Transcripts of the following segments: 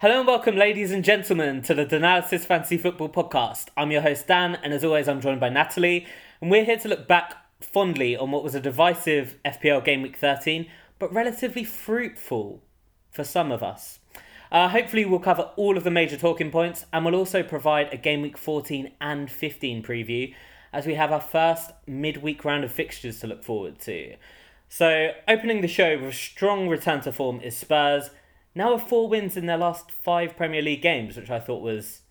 Hello and welcome, ladies and gentlemen, to the Danalysis Fantasy Football Podcast. I'm your host, Dan, and as always, I'm joined by Natalie, and we're here to look back fondly on what was a divisive FPL Game Week 13, but relatively fruitful for some of us. Uh, hopefully, we'll cover all of the major talking points, and we'll also provide a Game Week 14 and 15 preview as we have our first midweek round of fixtures to look forward to. So, opening the show with a strong return to form is Spurs, now with four wins in their last five Premier League games, which I thought was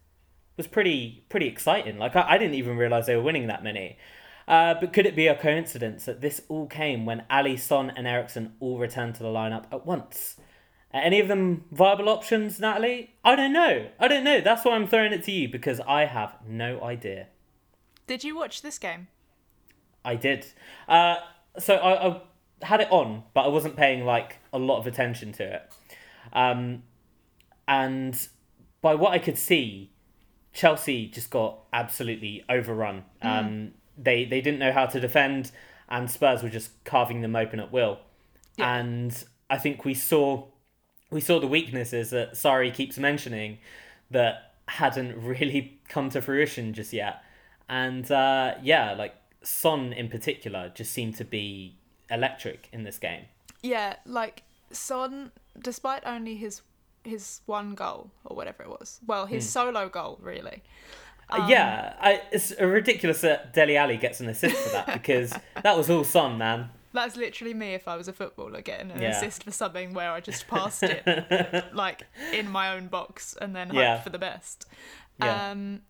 was pretty pretty exciting. Like I, I didn't even realise they were winning that many. Uh, but could it be a coincidence that this all came when Alli, Son, and Eriksen all returned to the lineup at once? Are any of them viable options, Natalie? I don't know. I don't know. That's why I'm throwing it to you because I have no idea. Did you watch this game? I did. Uh, so I, I had it on, but I wasn't paying like a lot of attention to it. Um, and by what I could see, Chelsea just got absolutely overrun. Mm. Um, they they didn't know how to defend, and Spurs were just carving them open at will. Yeah. And I think we saw we saw the weaknesses that Sarri keeps mentioning that hadn't really come to fruition just yet. And uh, yeah, like Son in particular just seemed to be electric in this game. Yeah, like Son, despite only his his one goal or whatever it was, well, his mm. solo goal really. Uh, um, yeah, I, it's ridiculous that Dele Alli gets an assist for that because that was all Son, man. That's literally me if I was a footballer getting an yeah. assist for something where I just passed it like in my own box and then hoped yeah. for the best. Yeah. Um,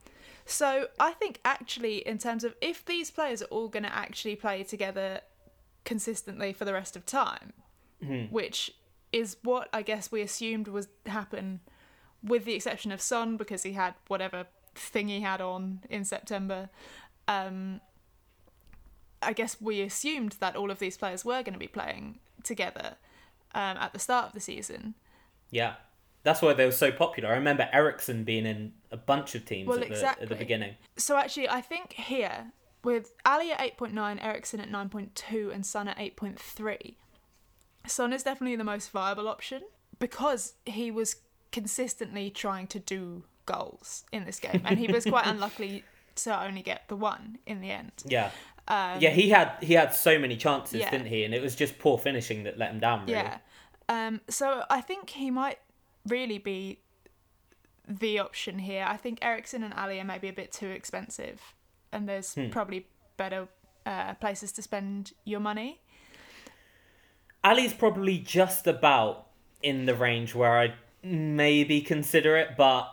so I think actually in terms of if these players are all going to actually play together consistently for the rest of time, mm-hmm. which is what I guess we assumed was happen, with the exception of Son because he had whatever thing he had on in September. Um, I guess we assumed that all of these players were going to be playing together um, at the start of the season. Yeah, that's why they were so popular. I remember Eriksen being in a bunch of teams well, at, exactly. the, at the beginning. So actually, I think here with Alli at 8.9, Eriksen at 9.2, and Son at 8.3, Son is definitely the most viable option because he was consistently trying to do goals in this game, and he was quite unlucky to only get the one in the end. Yeah. Um, yeah, he had he had so many chances, yeah. didn't he? And it was just poor finishing that let him down. Really. Yeah. Um. So I think he might really be the option here. I think Eriksen and Alli are maybe a bit too expensive, and there's hmm. probably better uh, places to spend your money. Alli's probably just about in the range where I'd maybe consider it, but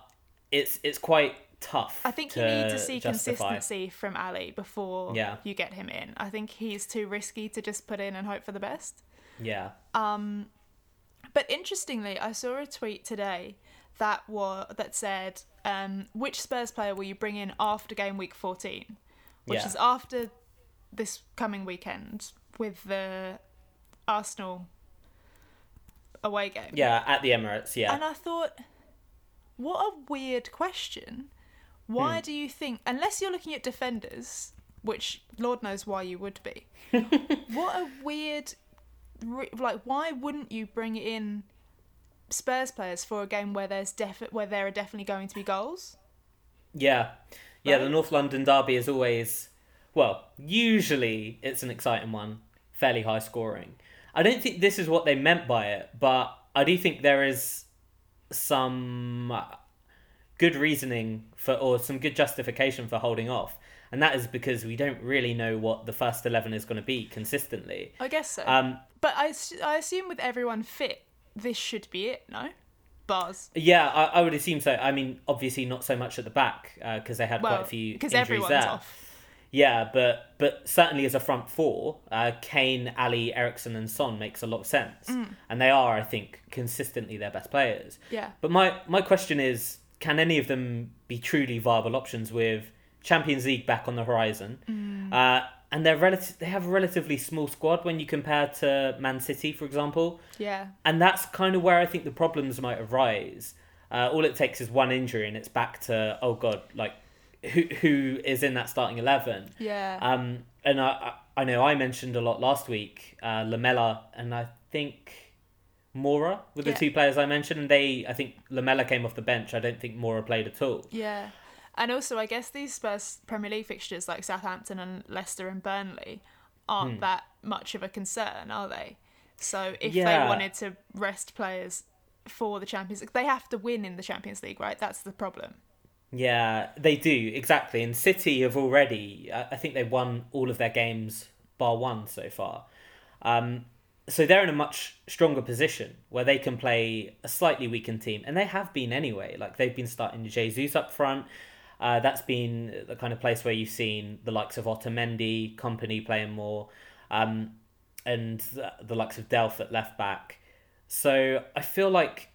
it's it's quite tough. I think you need to see justify. consistency from Alli before yeah. you get him in. I think he's too risky to just put in and hope for the best. Yeah. Um, but interestingly, I saw a tweet today that was that said, um, "Which Spurs player will you bring in after game week 14?" Which yeah. is after this coming weekend with the Arsenal away game. Yeah, at the Emirates. Yeah. And I thought, what a weird question why hmm. do you think, unless you're looking at defenders, which Lord knows why you would be, what a weird, like, why wouldn't you bring in Spurs players for a game where there's where there are definitely going to be goals? Yeah, yeah. The North London derby is always, well, usually it's an exciting one, fairly high scoring. I don't think this is what they meant by it, but I do think there is some good reasoning for or some good justification for holding off. And that is because we don't really know what the first 11 is going to be consistently. I guess so. Um, but I, I assume with everyone fit this should be it no? Bars. Yeah I, I would assume so. I mean obviously not so much at the back because uh, they had well, quite a few because everyone's there. off yeah, but but certainly as a front four, uh, Kane, Alli, Eriksen, and Son makes a lot of sense, mm. and they are, I think, consistently their best players. Yeah. But my my question is, can any of them be truly viable options with Champions League back on the horizon? Mm. Uh, and they're relative. They have a relatively small squad when you compare to Man City, for example. Yeah. And that's kind of where I think the problems might arise. Uh, all it takes is one injury, and it's back to oh god, like who who is in that starting eleven? Yeah. Um, and I I know I mentioned a lot last week, uh, Lamela, and I think Moura with the yeah. two players I mentioned, and they I think Lamela came off the bench. I don't think Moura played at all. Yeah, and also I guess these Spurs Premier League fixtures like Southampton and Leicester and Burnley aren't hmm. that much of a concern, are they? So if yeah. they wanted to rest players for the Champions League, they have to win in the Champions League, right? That's the problem. Yeah, they do exactly. And City have already, I think they've won all of their games bar one so far. Um, so they're in a much stronger position where they can play a slightly weakened team, and they have been anyway. Like they've been starting Jesus up front. Uh, that's been the kind of place where you've seen the likes of Otamendi, Kompany playing more, um, and the, the likes of Delph at left back. So I feel like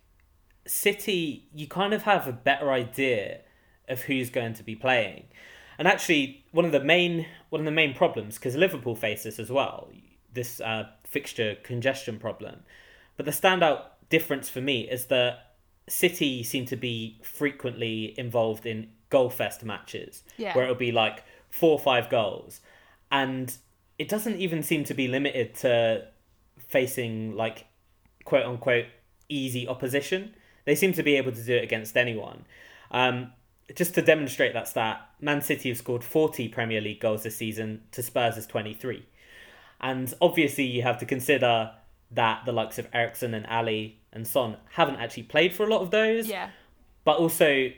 City, you kind of have a better idea of who's going to be playing. And actually, one of the main one of the main problems because Liverpool face this as well, this uh, fixture congestion problem. But the standout difference for me is that City seem to be frequently involved in goal fest matches yeah. where it'll be like four or five goals, and it doesn't even seem to be limited to facing like quote unquote easy opposition. They seem to be able to do it against anyone. Um, just to demonstrate that stat, Man City have scored 40 Premier League goals this season to Spurs' 23. And obviously, you have to consider that the likes of Eriksen and Alli and Son haven't actually played for a lot of those. Yeah. But also,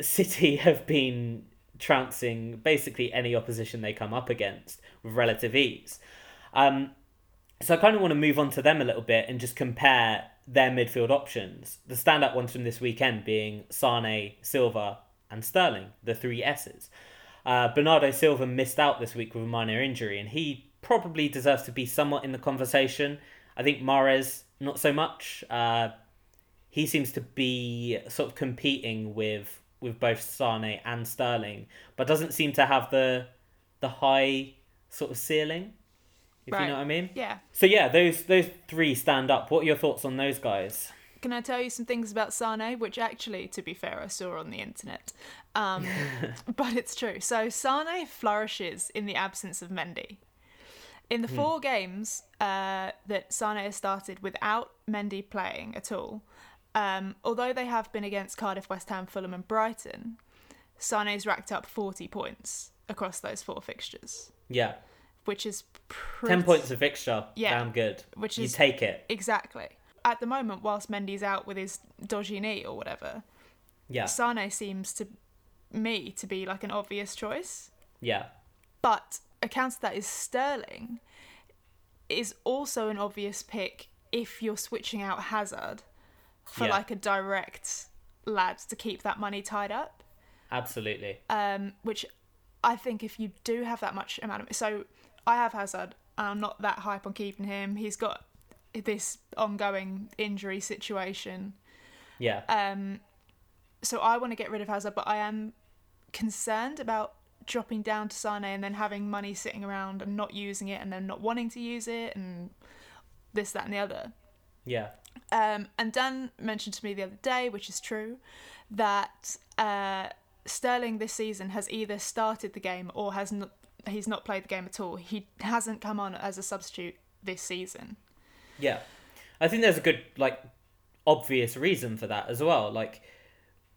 City have been trouncing basically any opposition they come up against with relative ease. Um, so I kind of want to move on to them a little bit and just compare their midfield options. The standout ones from this weekend being Sane, Silva, and Sterling, the three S's. Uh, Bernardo Silva missed out this week with a minor injury, and he probably deserves to be somewhat in the conversation. I think Mahrez, not so much. Uh, he seems to be sort of competing with with both Sane and Sterling, but doesn't seem to have the the high sort of ceiling. If right. you know what I mean. Yeah. So yeah, those those three stand up. What are your thoughts on those guys? Can I tell you some things about Sane, which actually, to be fair, I saw on the internet, um, but it's true. So Sane flourishes in the absence of Mendy. In the hmm. four games uh, that Sane has started without Mendy playing at all, um, although they have been against Cardiff, West Ham, Fulham, and Brighton, Sane's racked up 40 points across those four fixtures. Yeah. Which is pretty... 10 points a fixture. Yeah. Damn good. Which is. You take it. Exactly at the moment, whilst Mendy's out with his dodgy knee or whatever, yeah, Sane seems to me to be like an obvious choice. Yeah. But a counter that is Sterling is also an obvious pick if you're switching out Hazard for yeah. like a direct lad to keep that money tied up. Absolutely. Um, which I think if you do have that much amount of so I have Hazard. I'm not that hype on keeping him. He's got this ongoing injury situation. Yeah. Um, so I want to get rid of Hazard, but I am concerned about dropping down to Sane and then having money sitting around and not using it and then not wanting to use it and this, that, and the other. Yeah. Um, and Dan mentioned to me the other day, which is true, that uh, Sterling this season has either started the game or has not. He's not played the game at all. He hasn't come on as a substitute this season. Yeah. I think there's a good like obvious reason for that as well. Like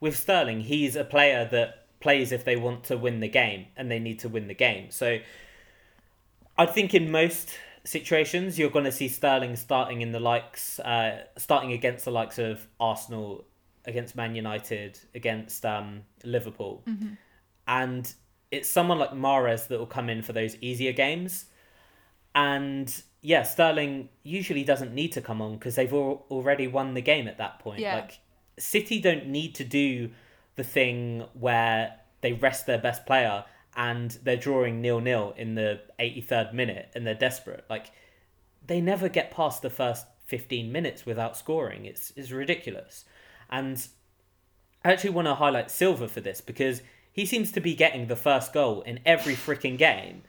with Sterling, he's a player that plays if they want to win the game and they need to win the game. So I think in most situations you're going to see Sterling starting in the likes uh, starting against the likes of Arsenal, against Man United, against um, Liverpool. Mm-hmm. And it's someone like Mahrez that will come in for those easier games. And yeah, Sterling usually doesn't need to come on because they've al- already won the game at that point. Yeah. Like City don't need to do the thing where they rest their best player and they're drawing nil nil in the 83rd minute and they're desperate. Like they never get past the first 15 minutes without scoring. It's it's ridiculous. And I actually want to highlight Silva for this because he seems to be getting the first goal in every freaking game.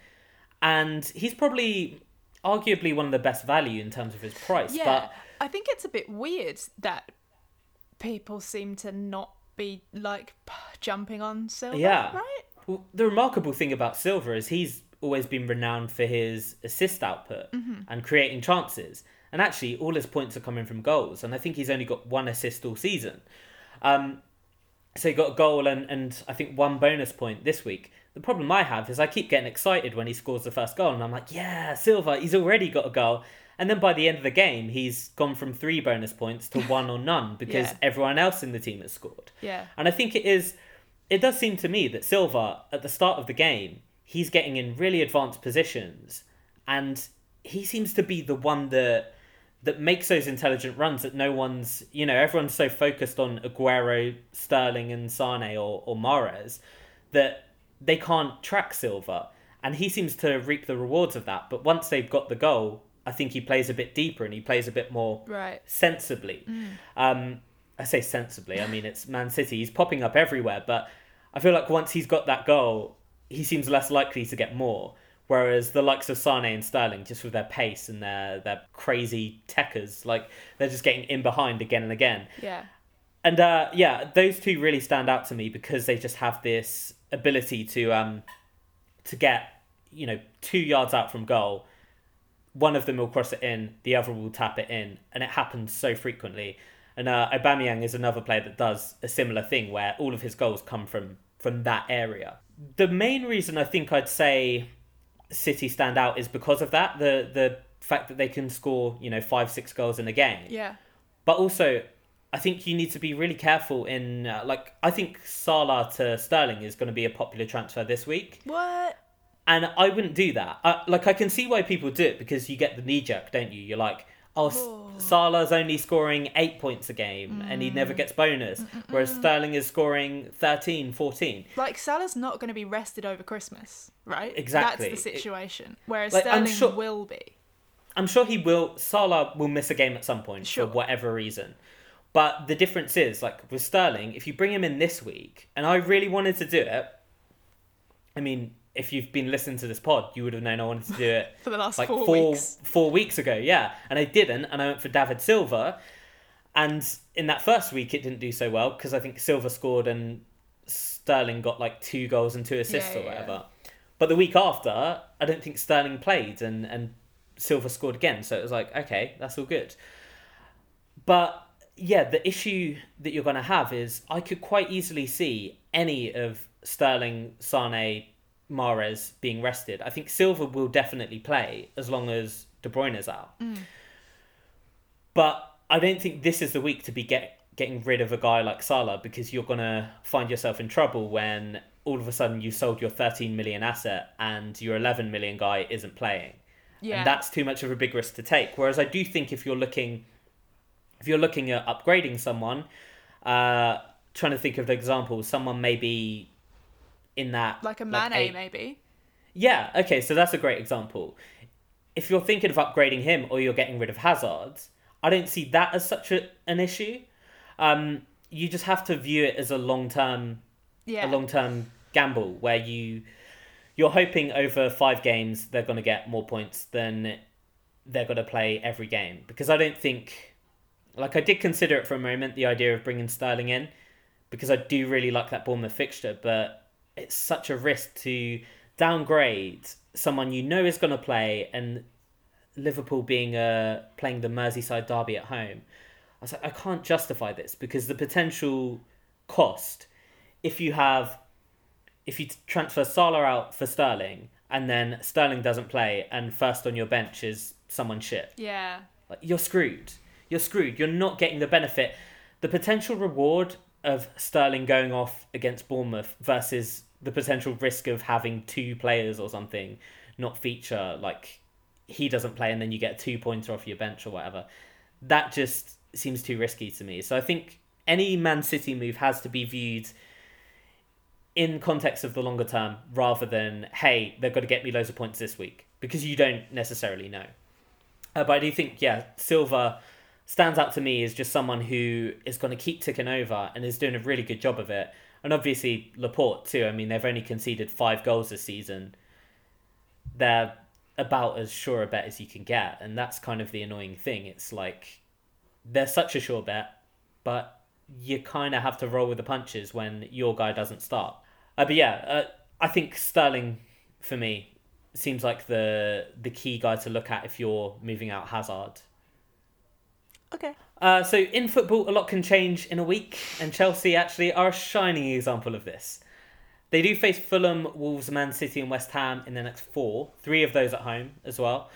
And he's probably arguably one of the best value in terms of his price. Yeah, but I think it's a bit weird that people seem to not be like jumping on Silva. Yeah, right. Well, the remarkable thing about Silva is he's always been renowned for his assist output mm-hmm. and creating chances. And actually, all his points are coming from goals. And I think he's only got one assist all season. Um, so he got a goal and, and I think one bonus point this week. The problem I have is I keep getting excited when he scores the first goal. And I'm like, yeah, Silva, he's already got a goal. And then by the end of the game, he's gone from three bonus points to one or none because yeah. everyone else in the team has scored. Yeah. And I think it is, it does seem to me that Silva, at the start of the game, he's getting in really advanced positions and he seems to be the one that that makes those intelligent runs that no one's you know everyone's so focused on Aguero, Sterling, and Sane or or Mahrez that they can't track Silva, and he seems to reap the rewards of that. But once they've got the goal, I think he plays a bit deeper and he plays a bit more right. sensibly. Mm. Um, I say sensibly. I mean it's Man City. He's popping up everywhere, but I feel like once he's got that goal, he seems less likely to get more. Whereas the likes of Sane and Sterling, just with their pace and their their crazy techers, like they're just getting in behind again and again. Yeah. And uh, yeah, those two really stand out to me because they just have this ability to um to get you know two yards out from goal. One of them will cross it in, the other will tap it in, and it happens so frequently. And uh, Aubameyang is another player that does a similar thing where all of his goals come from from that area. The main reason I think I'd say City stand out is because of that the the fact that they can score you know five six goals in a game. Yeah. But also, I think you need to be really careful in uh, like I think Salah to Sterling is going to be a popular transfer this week. What? And I wouldn't do that. I, like I can see why people do it because you get the knee jerk, don't you? You're like, oh, oh. Salah's only scoring eight points a game mm. and he never mm. gets bonus, Mm-mm-mm. whereas Sterling is scoring 13, 14. Like, Salah's not going to be rested over Christmas, right? Exactly. That's the situation. Whereas like, Sterling sure, will be. I'm sure he will. Salah will miss a game at some point sure. for whatever reason. But the difference is, like with Sterling, if you bring him in this week, and I really wanted to do it, I mean, if you've been listening to this pod, you would have known I wanted to do it for the last like four, four weeks. Four weeks ago, yeah, and I didn't, and I went for David Silva, and in that first week it didn't do so well because I think Silva scored and Sterling got like two goals and two assists yeah, or whatever. Yeah. But the week after, I don't think Sterling played and and Silva scored again, so it was like okay, that's all good. But yeah, the issue that you're going to have is I could quite easily see any of Sterling, Sane, Mahrez being rested. I think Silva will definitely play as long as De Bruyne is out. Mm. But I don't think this is the week to be get, getting rid of a guy like Salah because you're going to find yourself in trouble when all of a sudden you sold your 13 million asset and your 11 million guy isn't playing. Yeah. And that's too much of a big risk to take. Whereas I do think if you're looking if you're looking at upgrading someone, uh, trying to think of the example, someone maybe in that like a Mane like maybe. Yeah. Okay. So that's a great example. If you're thinking of upgrading him or you're getting rid of Hazard, I don't see that as such a, an issue. Um, you just have to view it as a long term, yeah. a long term gamble where you you're hoping over five games they're going to get more points than they're going to play every game because I don't think like I did consider it for a moment the idea of bringing Sterling in because I do really like that Bournemouth fixture but it's such a risk to downgrade someone you know is going to play and Liverpool being uh, playing the Merseyside derby at home. I was like, I can't justify this because the potential cost, if you have, if you transfer Salah out for Sterling and then Sterling doesn't play and first on your bench is someone shit. Yeah. Like you're screwed. You're screwed. You're not getting the benefit. The potential reward of Sterling going off against Bournemouth versus the potential risk of having two players or something not feature like he doesn't play and then you get two pointer off your bench or whatever that just seems too risky to me so i think any man city move has to be viewed in context of the longer term rather than hey they've got to get me loads of points this week because you don't necessarily know uh, but i do think yeah Silva stands out to me as just someone who is going to keep ticking over and is doing a really good job of it and obviously Laporte too. I mean, they've only conceded five goals this season. They're about as sure a bet as you can get, and that's kind of the annoying thing. It's like they're such a sure bet, but you kind of have to roll with the punches when your guy doesn't start. Uh, but yeah, uh, I think Sterling for me seems like the the key guy to look at if you're moving out Hazard Okay. Uh, so in football, a lot can change in a week, and Chelsea actually are a shining example of this. They do face Fulham, Wolves, Man City, and West Ham in the next four. Three of those at home as well.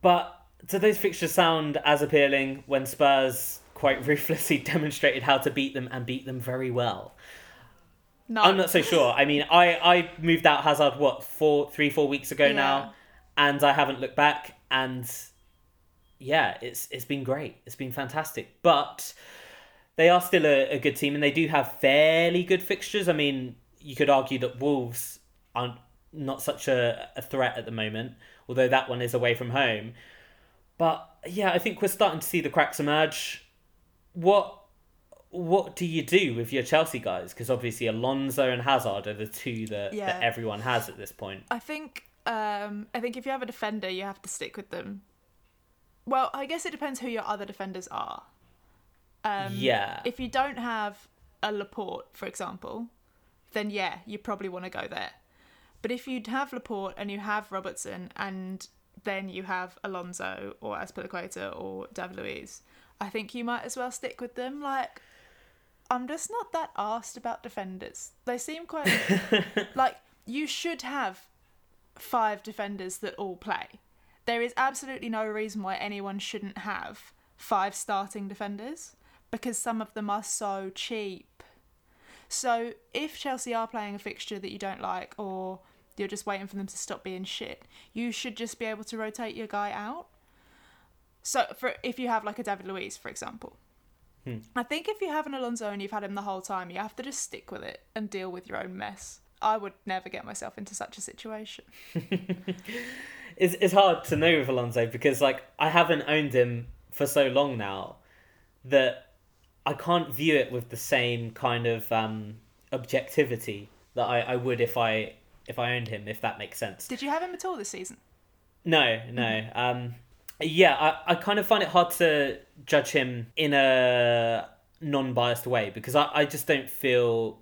But do those fixtures sound as appealing when Spurs quite ruthlessly demonstrated how to beat them and beat them very well? No. I'm not so sure. I mean, I, I moved out Hazard what four, three, four weeks ago yeah. now, and I haven't looked back. And yeah, it's it's been great. It's been fantastic. But they are still a, a good team, and they do have fairly good fixtures. I mean, you could argue that Wolves aren't not such a, a threat at the moment, although that one is away from home. But yeah, I think we're starting to see the cracks emerge. What what do you do with your Chelsea guys? Because obviously Alonso and Hazard are the two that, yeah. that everyone has at this point. I think um, I think if you have a defender, you have to stick with them. Well, I guess it depends who your other defenders are. Um, yeah. If you don't have a Laporte, for example, then yeah, you probably want to go there. But if you have Laporte and you have Robertson and then you have Alonso or Azpilicueta or David Luiz, I think you might as well stick with them. Like, I'm just not that asked about defenders. They seem quite like you should have five defenders that all play. There is absolutely no reason why anyone shouldn't have five starting defenders because some of them are so cheap. So if Chelsea are playing a fixture that you don't like or you're just waiting for them to stop being shit, you should just be able to rotate your guy out. So for if you have like a David Luiz, for example. Hmm. I think if you have an Alonso and you've had him the whole time, you have to just stick with it and deal with your own mess. I would never get myself into such a situation. it's it's hard to know with Alonso because like I haven't owned him for so long now that I can't view it with the same kind of um, objectivity that I, I would if I if I owned him, if that makes sense. Did you have him at all this season? No, no. Mm-hmm. Um, yeah, I, I kind of find it hard to judge him in a non-biased way because I, I just don't feel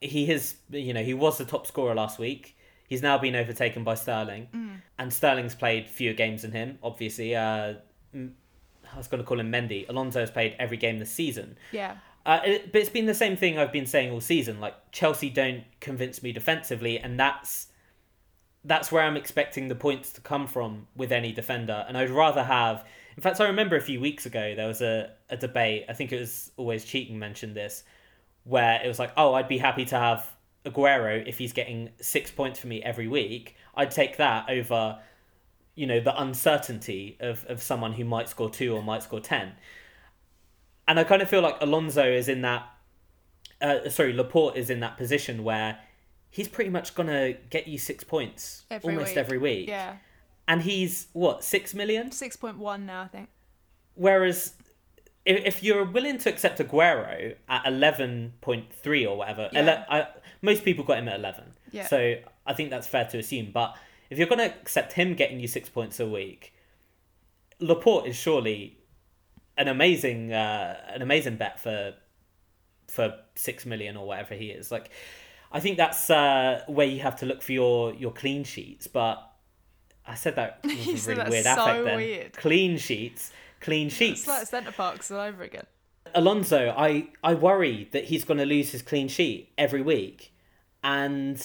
he has you know he was the top scorer last week he's now been overtaken by sterling mm. and sterling's played fewer games than him obviously uh, I was going to call him Mendy. Alonso has played every game this season. Yeah. Uh, it, but it's been the same thing I've been saying all season. Like Chelsea don't convince me defensively, and that's that's where I'm expecting the points to come from with any defender. And I'd rather have. In fact, I remember a few weeks ago there was a, a debate. I think it was always cheating mentioned this, where it was like, oh, I'd be happy to have Aguero if he's getting six points for me every week. I'd take that over you know the uncertainty of, of someone who might score two or might score ten. And I kind of feel like Alonso is in that. Uh, sorry, Laporte is in that position where he's pretty much gonna get you six points every almost week. every week. Yeah. And he's what six million? Six point one now, I think. Whereas, if, if you're willing to accept Aguero at eleven point three or whatever, yeah. ele- I, most people got him at eleven. Yeah. So I think that's fair to assume, but if you're going to accept him getting you six points a week, Laporte is surely an amazing uh, an amazing bet for for six million or whatever he is. Like, I think that's uh, where you have to look for your your clean sheets. But I said that was a really weird so affect then. Weird. Clean sheets, clean sheets. It's like centre parks all over again. Alonso, I I worry that he's going to lose his clean sheet every week, and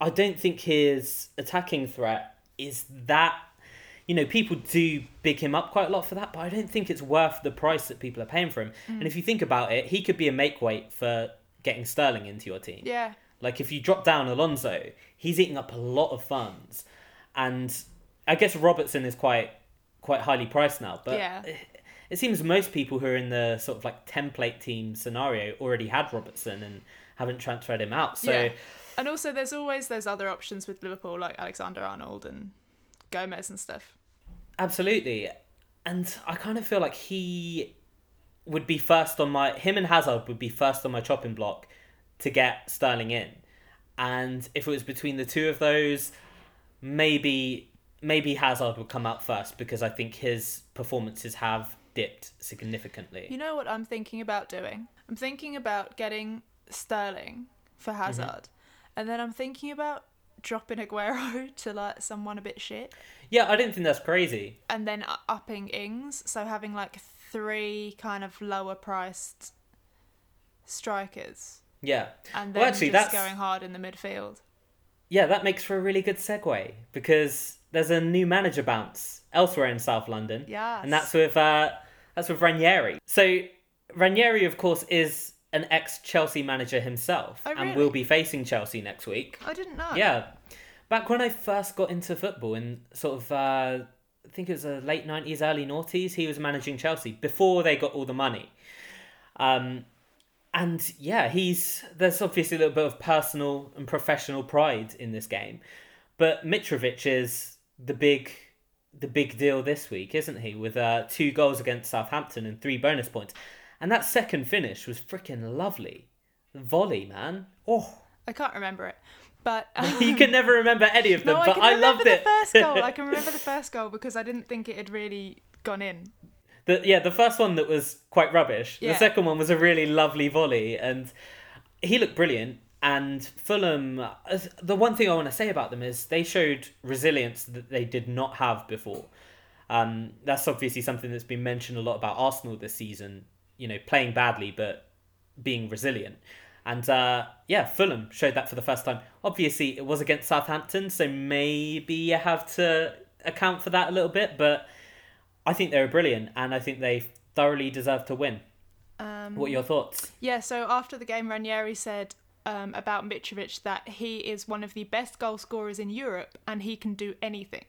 I don't think his attacking threat is that. You know, people do big him up quite a lot for that, but I don't think it's worth the price that people are paying for him. Mm. And if you think about it, he could be a make weight for getting Sterling into your team. Yeah. Like if you drop down Alonso, he's eating up a lot of funds, and I guess Robertson is quite quite highly priced now. But yeah. it, it seems most people who are in the sort of like template team scenario already had Robertson and haven't transferred him out. So. Yeah and also, there's always those other options with Liverpool, like Alexander Arnold and Gomez and stuff. Absolutely, and I kind of feel like he would be first on my him and Hazard would be first on my chopping block to get Sterling in, and if it was between the two of those, maybe maybe Hazard would come out first because I think his performances have dipped significantly. You know what I'm thinking about doing? I'm thinking about getting Sterling for mm-hmm. Hazard. Mm-hmm and then I'm thinking about dropping Aguero to like someone a bit shit. Yeah, I don't think that's crazy. And then upping Ings, so having like three kind of lower priced strikers. Yeah. And then well, actually, just that's... going hard in the midfield. Yeah, that makes for a really good segue because there's a new manager bounce elsewhere in South London. Yeah. And that's with uh that's with Ranieri. So Ranieri of course is an ex Chelsea manager himself oh, really? and will be facing Chelsea next week. I didn't know. Yeah. Back when I first got into football in sort of uh I think it was the late 90s, early noughties, he was managing Chelsea before they got all the money. Um, and yeah, he's there's obviously a little bit of personal and professional pride in this game, but Mitrovic is the big the big deal this week, isn't he? With uh, two goals against Southampton and three bonus points, and that second finish was freaking lovely. Volley, man. Oh, I can't remember it, but um... you can never remember any of them. No, but I, I loved it. The first goal, I can remember the first goal because I didn't think it had really gone in. The yeah, the first one that was quite rubbish. Yeah. The second one was a really lovely volley, and he looked brilliant. And Fulham, the one thing I want to say about them is they showed resilience that they did not have before. Um, that's obviously something that's been mentioned a lot about Arsenal this season. You know, playing badly but being resilient. And uh, yeah, Fulham showed that for the first time. Obviously, it was against Southampton, so maybe you have to account for that a little bit. But I think they were brilliant, and I think they thoroughly deserve to win. Um, what are your thoughts? Yeah, so after the game, Ranieri said um, about Mitrovic that he is one of the best goal scorers in Europe and he can do anything.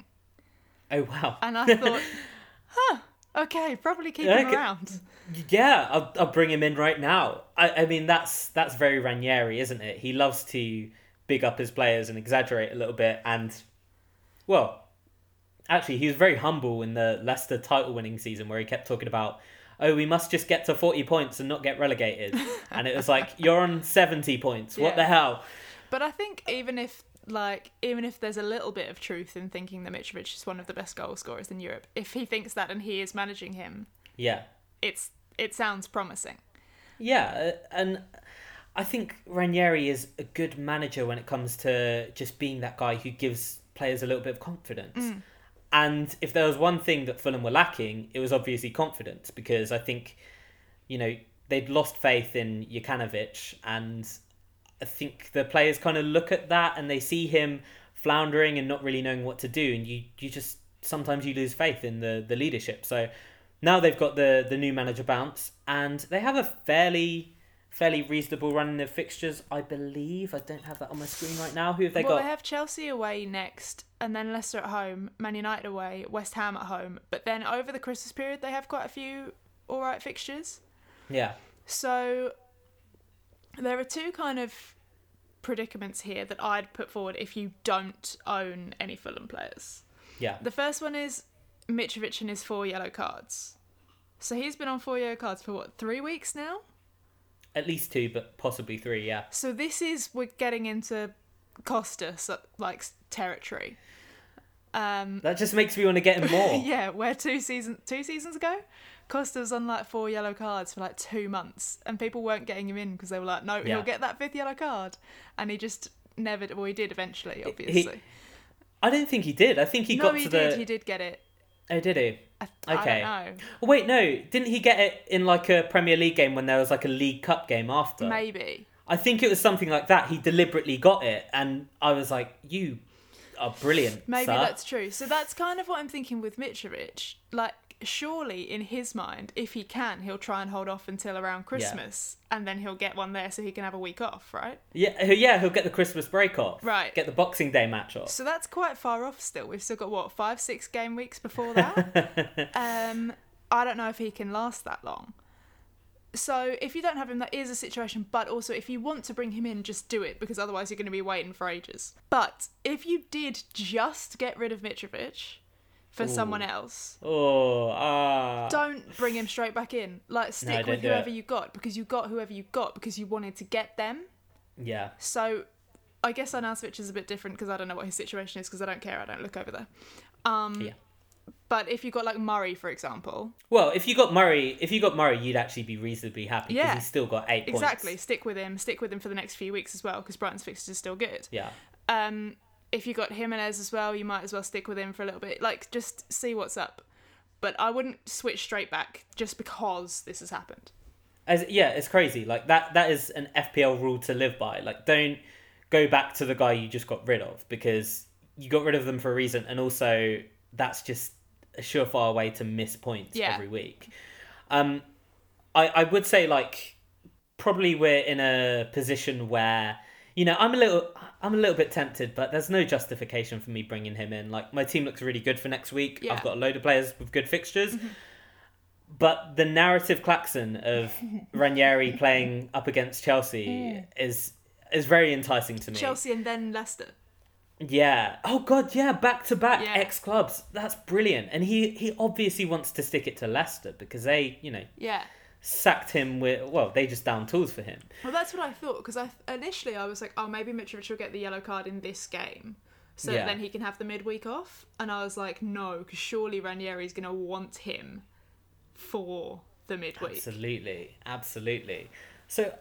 Oh, wow. And I thought, huh, okay, probably keep him around. Yeah, I'll, I'll bring him in right now. I, I mean, that's that's very Ranieri, isn't it? He loves to big up his players and exaggerate a little bit. And, well, actually, he was very humble in the Leicester title winning season where he kept talking about, oh, we must just get to 40 points and not get relegated. and it was like, you're on 70 points. What yeah. the hell? But I think even if like even if there's a little bit of truth in thinking that Mitrovic is one of the best goal scorers in Europe, if he thinks that and he is managing him, yeah, it's it sounds promising. Yeah, uh, and I think Ranieri is a good manager when it comes to just being that guy who gives players a little bit of confidence. Mm. And if there was one thing that Fulham were lacking, it was obviously confidence because I think, you know, they'd lost faith in Jokanovic and I think the players kind of look at that and they see him floundering and not really knowing what to do and you, you just sometimes you lose faith in the, the leadership. So now they've got the, the new manager bounce and they have a fairly fairly reasonable run in their fixtures, I believe. I don't have that on my screen right now. Who have they well, got? They have Chelsea away next, and then Leicester at home, Man United away, West Ham at home. But then over the Christmas period, they have quite a few all right fixtures. Yeah. So there are two kind of predicaments here that I'd put forward if you don't own any Fulham players. Yeah. The first one is Mitrovic and his four yellow cards. So he's been on four yellow cards for what, three weeks now? At least two, but possibly three. Yeah. So this is we're getting into Costa like territory. Um, that just makes me want to get him more. yeah, where two seasons two seasons ago, Costa was on like four yellow cards for like two months, and people weren't getting him in because they were like, "No, yeah. he'll get that fifth yellow card," and he just never. Well, he did eventually, obviously. He, I don't think he did. I think he no, got he to did. the. He did get it. Oh, did he? I, okay. I don't know. wait, no. Didn't he get it in like a Premier League game when there was like a League Cup game after? Maybe. I think it was something like that. He deliberately got it, and I was like, "You are brilliant." Maybe sir. that's true. So that's kind of what I'm thinking with Mitrovic. Like, surely in his mind, if he can, he'll try and hold off until around Christmas, yeah. and then he'll get one there so he can have a week off, right? Yeah, yeah, he'll get the Christmas break off. Right. Get the Boxing Day match off. So that's quite far off. Still, we've still got what five, six game weeks before that. um, I don't know if he can last that long. So if you don't have him, that is a situation. But also, if you want to bring him in, just do it because otherwise you're going to be waiting for ages. But if you did just get rid of Mitrovic for Ooh. someone else. Oh, ah. Don't bring him straight back in. Like stick no, with whoever you got because you got whoever you got because you wanted to get them. Yeah. So, I guess Arnautovic is a bit different because I don't know what his situation is because I don't care. I don't look over there. Um, yeah. But if you got like Murray, for example. Well, if you got Murray, if you got Murray, you'd actually be reasonably happy because yeah. he's still got eight exactly. Stick with him. Stick with him for the next few weeks as well because Brighton's fixtures is still good. Yeah. Um, if you got Jimenez as well, you might as well stick with him for a little bit. Like, just see what's up. But I wouldn't switch straight back just because this has happened. As yeah, it's crazy. Like that. That is an FPL rule to live by. Like, don't go back to the guy you just got rid of because you got rid of them for a reason, and also that's just a surefire way to miss points yeah. every week. Um, I I would say like probably we're in a position where you know I'm a little I'm a little bit tempted, but there's no justification for me bringing him in. Like my team looks really good for next week. Yeah. I've got a load of players with good fixtures. Mm-hmm. But the narrative klaxon of Ranieri playing up against Chelsea mm. is is very enticing to me. Chelsea and then Leicester. Yeah. Oh god, yeah, back to back ex clubs. That's brilliant. And he he obviously wants to stick it to Leicester because they, you know. Yeah. Sacked him with well, they just down tools for him. Well, that's what I thought because I initially I was like, oh, maybe Mitrovic will get the yellow card in this game, so yeah. then he can have the midweek off. And I was like, no, because surely Ranieri's gonna want him for the midweek. Absolutely, absolutely. So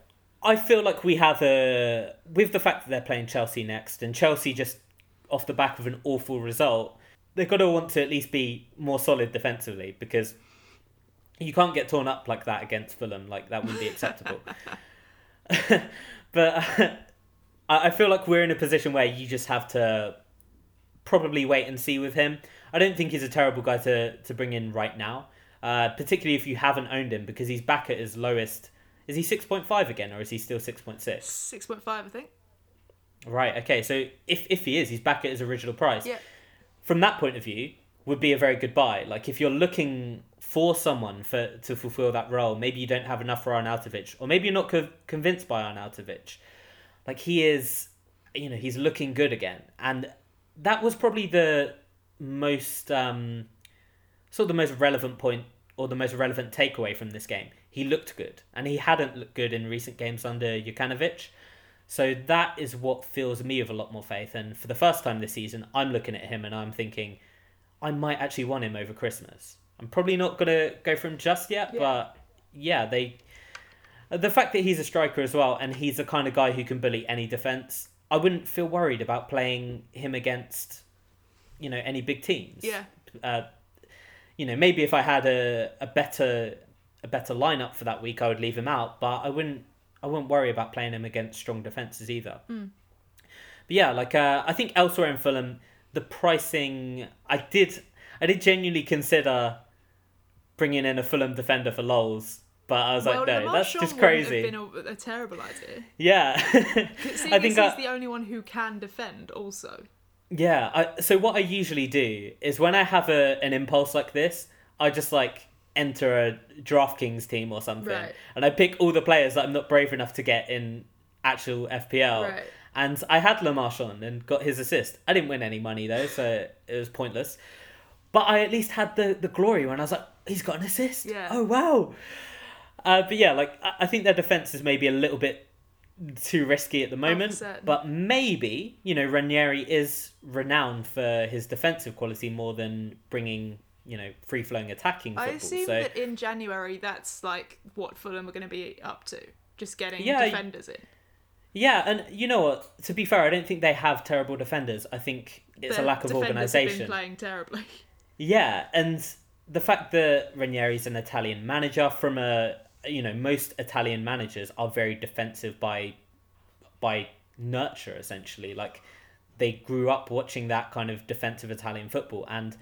I feel like we have a with the fact that they're playing Chelsea next, and Chelsea just off the back of an awful result, they've got to want to at least be more solid defensively because you can't get torn up like that against Fulham. Like that wouldn't be acceptable. but uh, I feel like we're in a position where you just have to probably wait and see with him. I don't think he's a terrible guy to to bring in right now, uh, particularly if you haven't owned him because he's back at his lowest. Is he six point five again, or is he still six point six? Six point five, I think. Right. Okay. So if if he is, he's back at his original price. Yeah. From that point of view, would be a very good buy. Like if you're looking for someone for to fulfill that role, maybe you don't have enough for Arnautovic, or maybe you're not co- convinced by Arnautovic. Like he is, you know, he's looking good again, and that was probably the most um, sort of the most relevant point or the most relevant takeaway from this game. He looked good, and he hadn't looked good in recent games under Jokanovic. So that is what fills me with a lot more faith. And for the first time this season, I'm looking at him and I'm thinking, I might actually want him over Christmas. I'm probably not gonna go for him just yet, yeah. but yeah, they. The fact that he's a striker as well, and he's the kind of guy who can bully any defense, I wouldn't feel worried about playing him against, you know, any big teams. Yeah. Uh, you know, maybe if I had a, a better a better lineup for that week, I would leave him out, but I wouldn't I wouldn't worry about playing him against strong defenses either. Mm. But yeah, like uh, I think elsewhere in Fulham, the pricing I did I did genuinely consider bringing in a Fulham defender for lols. But I was well, like, no, that's just crazy. Have been a, a terrible idea. Yeah, I think he's I, the only one who can defend. Also, yeah. I, so what I usually do is when I have a an impulse like this, I just like enter a DraftKings team or something, right. and I pick all the players that I'm not brave enough to get in actual FPL. Right. And I had Le Marchand and got his assist. I didn't win any money though, so it was pointless. But I at least had the, the glory when I was like, he's got an assist. Yeah. Oh wow. Uh, but yeah, like I think their defense is maybe a little bit too risky at the moment. 100%. But maybe you know Ranieri is renowned for his defensive quality more than bringing you know, free flowing attacking football. I assume so, that in January that's like what Fulham are going to be up to, just getting yeah, defenders in. Yeah, and you know what? To be fair, I don't think they have terrible defenders. I think it's a lack of organisation. Been playing terribly. Yeah, and the fact that Ranieri's an Italian manager from a you know most Italian managers are very defensive by by nurture essentially. Like they grew up watching that kind of defensive Italian football and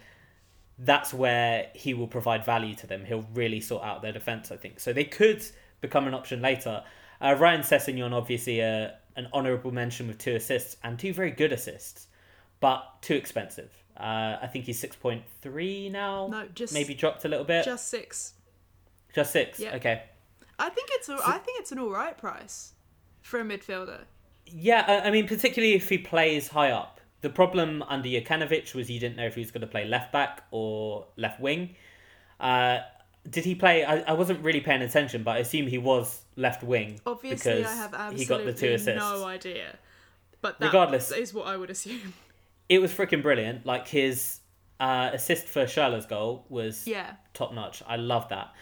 that's where he will provide value to them. He'll really sort out their defense, I think. So they could become an option later. Uh, Ryan Sessegnon, obviously, uh, an honourable mention with two assists and two very good assists, but too expensive. Uh, I think he's six point three now. No, just maybe dropped a little bit. Just six. Just six. Yeah. Okay. I think it's a, so, I think it's an all right price for a midfielder. Yeah, I mean, particularly if he plays high up the problem under Jokanovic was you didn't know if he was going to play left back or left wing. Uh, did he play? I, I wasn't really paying attention, but I assume he was left wing. Obviously, because I have absolutely he got the two assists. no idea. But that regardless, is what I would assume. It was freaking brilliant. Like his uh, assist for Schürrle's goal was yeah top notch. I love that,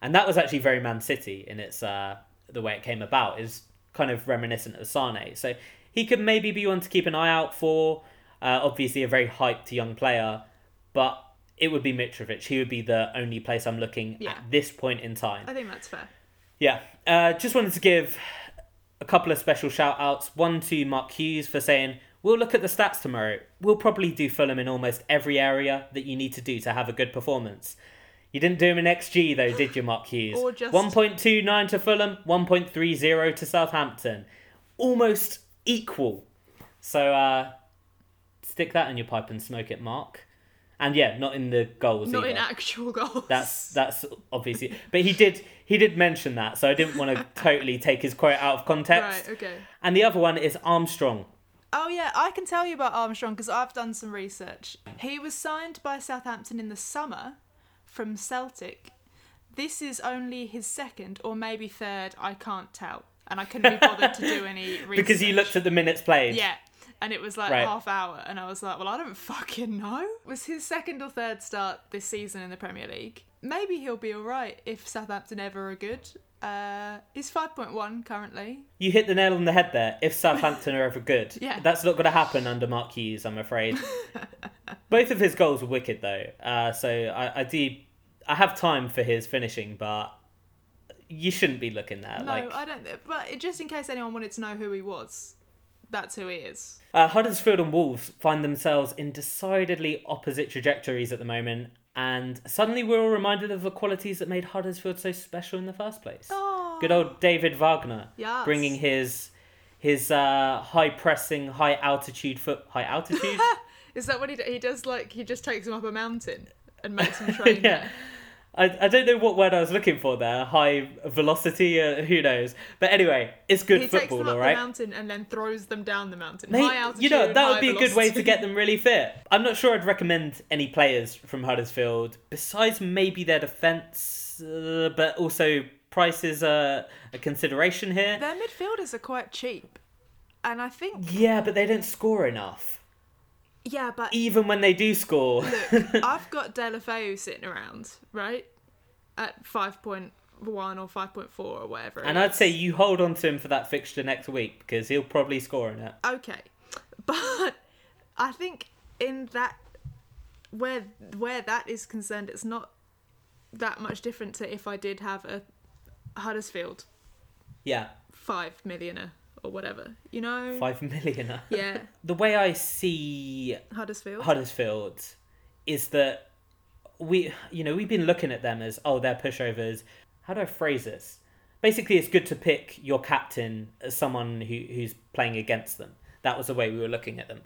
and that was actually very Man City in its uh, the way it came about. Is kind of reminiscent of Sane. So he could maybe be one to keep an eye out for. Uh, obviously, a very hyped young player, but it would be Mitrovic. He would be the only place I'm looking yeah. at this point in time. I think that's fair. Yeah. Uh, just wanted to give a couple of special shout outs. One to Mark Hughes for saying, We'll look at the stats tomorrow. We'll probably do Fulham in almost every area that you need to do to have a good performance. You didn't do him in XG though, did you, Mark Hughes? or just 1.29 to Fulham, 1.30 to Southampton. Almost equal. So uh, stick that in your pipe and smoke it, Mark. And yeah, not in the goals. Not either. in actual goals. That's that's obviously, but he did he did mention that, so I didn't want to totally take his quote out of context. Right. Okay. And the other one is Armstrong. Oh yeah, I can tell you about Armstrong because I've done some research. He was signed by Southampton in the summer from Celtic. This is only his second or maybe third. I can't tell, and I couldn't be bothered to do any research because you looked at the minutes played. Yeah, and it was like right. half hour, and I was like, well, I don't fucking know. It was his second or third start this season in the Premier League. Maybe he'll be all right if Southampton ever are good. Uh, he's 5.1 currently. You hit the nail on the head there. If Southampton are ever good, yeah. that's not going to happen under Mark Hughes, I'm afraid. Both of his goals were wicked though, uh, so I, I do I have time for his finishing, but you shouldn't be looking there. No, like... I don't. But just in case anyone wanted to know who he was, that's who he is. Uh, Huddersfield and Wolves find themselves in decidedly opposite trajectories at the moment, and suddenly we're all reminded of the qualities that made Huddersfield so special in the first place. Oh. Good old David Wagner, yes. bringing his his uh, high pressing, high altitude foot, high altitude. is that what he he does? Like he just takes him up a mountain and makes him train. yeah. I, I don't know what word I was looking for there. High velocity, uh, who knows? But anyway, it's good he football, takes them all right. The mountain and then throws them down the mountain. Mate, high altitude, you know that would be velocity. a good way to get them really fit. I'm not sure I'd recommend any players from Huddersfield besides maybe their defence, uh, but also price is a, a consideration here. Their midfielders are quite cheap, and I think yeah, but they don't score enough. Yeah, but even when they do score, look, I've got Deulofeu sitting around, right, at five point one or five point four or whatever. And I'd say you hold on to him for that fixture next week because he'll probably score in it. Okay, but I think in that where where that is concerned, it's not that much different to if I did have a Huddersfield. Yeah. Five millionaire or whatever, you know. Five millionaire. Yeah. the way I see Huddersfield. Huddersfield is that we, you know, we've been looking at them as oh they're pushovers. How do I phrase this? Basically, it's good to pick your captain as someone who who's playing against them. That was the way we were looking at them.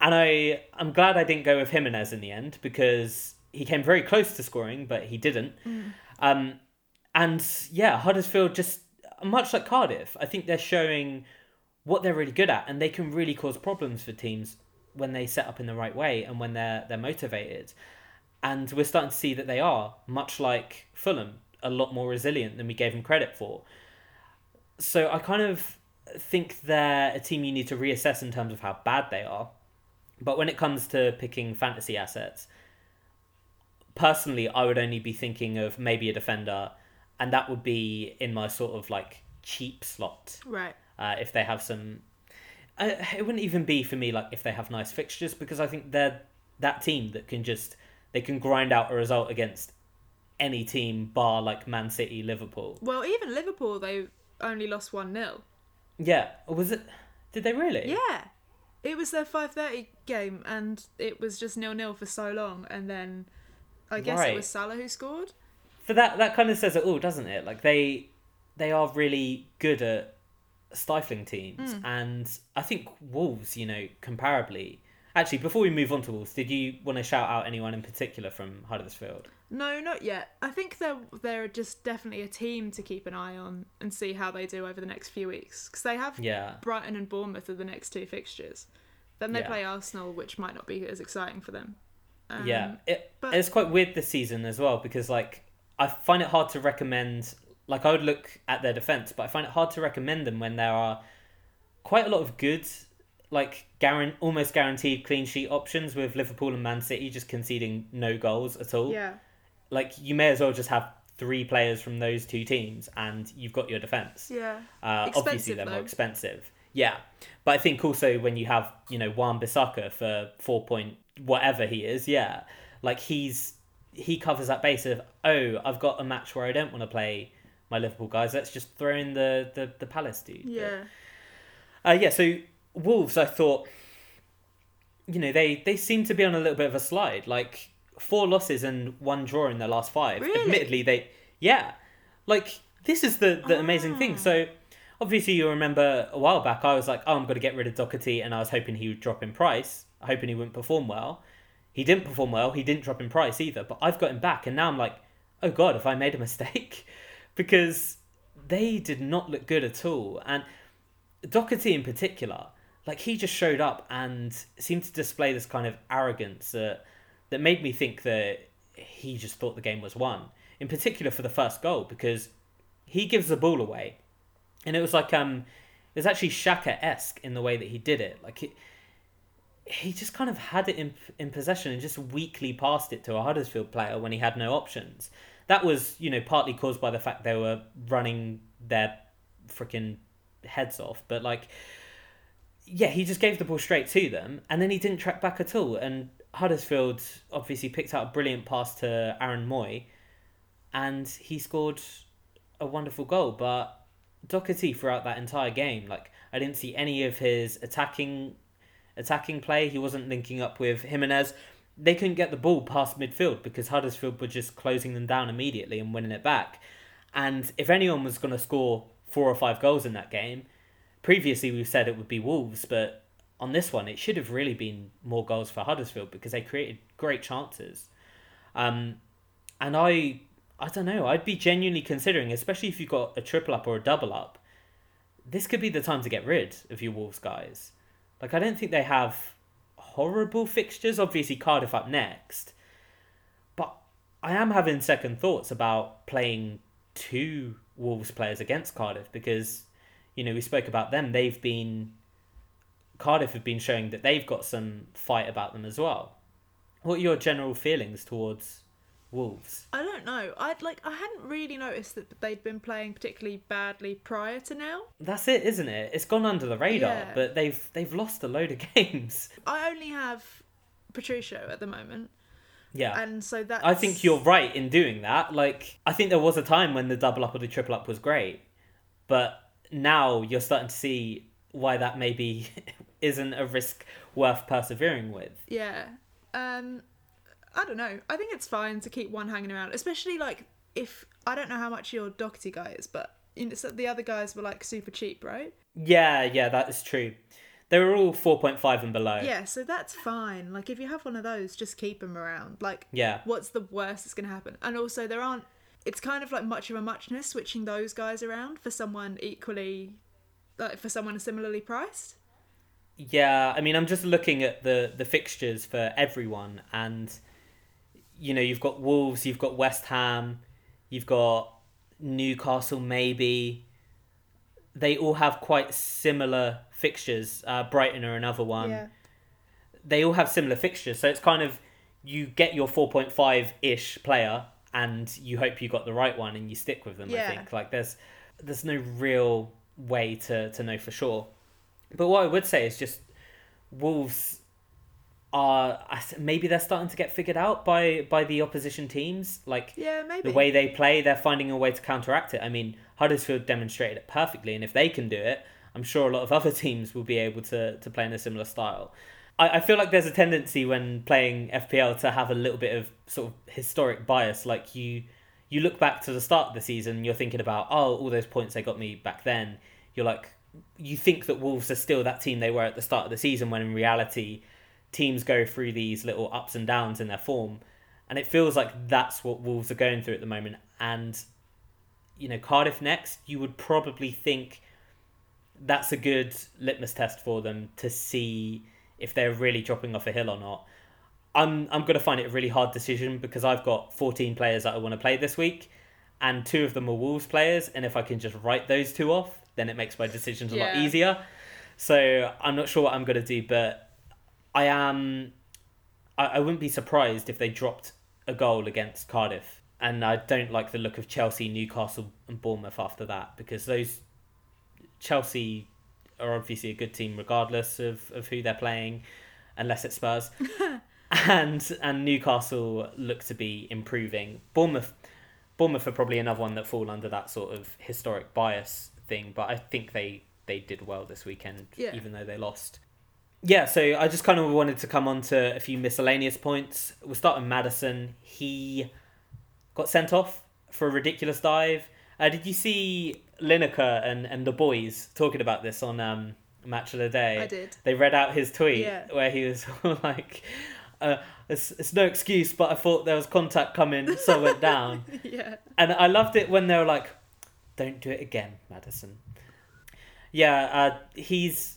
And I, I'm glad I didn't go with Jimenez in the end because he came very close to scoring, but he didn't. Mm. Um, and yeah, Huddersfield just much like Cardiff, I think they're showing what they're really good at, and they can really cause problems for teams when they set up in the right way and when they're they're motivated. And we're starting to see that they are much like Fulham, a lot more resilient than we gave them credit for. So I kind of think they're a team you need to reassess in terms of how bad they are. But when it comes to picking fantasy assets, personally, I would only be thinking of maybe a defender and that would be in my sort of like cheap slot. Right. Uh, if they have some, uh, it wouldn't even be for me like if they have nice fixtures because I think they're that team that can just they can grind out a result against any team bar like Man City, Liverpool. Well, even Liverpool they only lost one 0 Yeah, was it? Did they really? Yeah, it was their five thirty game, and it was just nil nil for so long, and then I guess right. it was Salah who scored but that that kind of says it all, doesn't it? Like they they are really good at stifling teams, mm. and I think Wolves, you know, comparably. Actually, before we move on to Wolves, did you want to shout out anyone in particular from Huddersfield? No, not yet. I think they're they're just definitely a team to keep an eye on and see how they do over the next few weeks because they have yeah. Brighton and Bournemouth are the next two fixtures. Then they yeah. play Arsenal, which might not be as exciting for them. Um, yeah, it, but... it's quite weird this season as well because like I find it hard to recommend. Like I would look at their defense, but I find it hard to recommend them when there are quite a lot of good, like guaran- almost guaranteed clean sheet options with Liverpool and Man City just conceding no goals at all. Yeah. Like you may as well just have three players from those two teams and you've got your defense. Yeah. Uh, obviously they're though. more expensive. Yeah, but I think also when you have you know Wan Bissaka for four point whatever he is, yeah, like he's he covers that base of oh I've got a match where I don't want to play my Liverpool guys. Let's just throw in the the, the Palace dude. Yeah. But, uh, yeah. So Wolves, I thought, you know, they they seem to be on a little bit of a slide. Like four losses and one draw in their last five. Really? Admittedly, they yeah, like this is the the amazing thing. So obviously you remember a while back I was like, oh, I'm going to get rid of Doherty, and I was hoping he would drop in price, hoping he wouldn't perform well. He didn't perform well. He didn't drop in price either. But I've got him back, and now I'm like, oh god, have I made a mistake? because they did not look good at all, and Doherty in particular, like he just showed up and seemed to display this kind of arrogance that that made me think that he just thought the game was won. In particular for the first goal, because he gives the ball away and it was like um, it was actually Xhaka esque in the way that he did it. Like it, he just kind of had it in in possession and just weakly passed it to a Huddersfield player when he had no options. That was you know partly caused by the fact they were running their freaking heads off, but like. Yeah, he just gave the ball straight to them, and then he didn't track back at all. And Huddersfield obviously picked out a brilliant pass to Aaron Mooy, and he scored a wonderful goal. But Doherty throughout that entire game. Like I didn't see any of his attacking attacking play. He wasn't linking up with Jimenez. They couldn't get the ball past midfield because Huddersfield were just closing them down immediately and winning it back. And if anyone was going to score four or five goals in that game, previously we've said it would be Wolves, but on this one it should have really been more goals for Huddersfield because they created great chances. Um, and I I don't know. I'd be genuinely considering, especially if you've got a triple up or a double up. This could be the time to get rid of your Wolves guys. Like I don't think they have horrible fixtures. Obviously Cardiff up next, but I am having second thoughts about playing two Wolves players against Cardiff because you know we spoke about them. They've been Cardiff have been showing that they've got some fight about them as well. What are your general feelings towards Wolves? I don't know. I'd like I hadn't really noticed that they'd been playing particularly badly prior to now. That's it, isn't it? It's gone under the radar, yeah. but they've they've lost a load of games. I only have Patricio at the moment. Yeah. And so that I think you're right in doing that. Like I think there was a time when the double up or the triple up was great. But now you're starting to see why that maybe isn't a risk worth persevering with. Yeah. Um I don't know. I think it's fine to keep one hanging around, especially like if I don't know how much your Doherty guy is, but you know, so the other guys were like super cheap, right? Yeah, yeah, that is true. They were all four point five and below. Yeah, so that's fine. Like if you have one of those, just keep them around. Like, yeah, what's the worst that's going to happen? And also, there aren't. It's kind of like much of a muchness switching those guys around for someone equally, like for someone similarly priced. Yeah, I mean, I'm just looking at the the fixtures for everyone, and you know, you've got Wolves, you've got West Ham, you've got Newcastle, maybe. They all have quite similar fixtures. Uh, Brighton are another one. Yeah. They all have similar fixtures, so it's kind of you get your four point five ish player, and you hope you got the right one, and you stick with them. Yeah. I think like there's there's no real way to to know for sure. But what I would say is just Wolves are maybe they're starting to get figured out by by the opposition teams. Like yeah, maybe the way they play, they're finding a way to counteract it. I mean, Huddersfield demonstrated it perfectly, and if they can do it, I'm sure a lot of other teams will be able to to play in a similar style. I, I feel like there's a tendency when playing FPL to have a little bit of sort of historic bias. Like you you look back to the start of the season, you're thinking about oh all those points they got me back then. You're like you think that Wolves are still that team they were at the start of the season when in reality teams go through these little ups and downs in their form. And it feels like that's what Wolves are going through at the moment. And, you know, Cardiff next, you would probably think that's a good litmus test for them to see if they're really dropping off a hill or not. I'm I'm gonna find it a really hard decision because I've got 14 players that I want to play this week, and two of them are Wolves players. And if I can just write those two off, then it makes my decisions a yeah. lot easier. So I'm not sure what I'm gonna do, but I am. I, I wouldn't be surprised if they dropped a goal against Cardiff, and I don't like the look of Chelsea, Newcastle, and Bournemouth after that because those Chelsea are obviously a good team regardless of, of who they're playing, unless it's Spurs. and and Newcastle look to be improving. Bournemouth Bournemouth are probably another one that fall under that sort of historic bias thing, but I think they they did well this weekend, yeah. even though they lost. Yeah, so I just kind of wanted to come on to a few miscellaneous points. We'll start with Maddison. He got sent off for a ridiculous dive. Uh, did you see Lineker and, and the boys talking about this on um, Match of the Day? I did. They read out his tweet yeah. where he was like, uh, it's, it's no excuse, but I thought there was contact coming, so I went down. yeah. And I loved it when they were like, don't do it again, Maddison. Yeah, uh, he's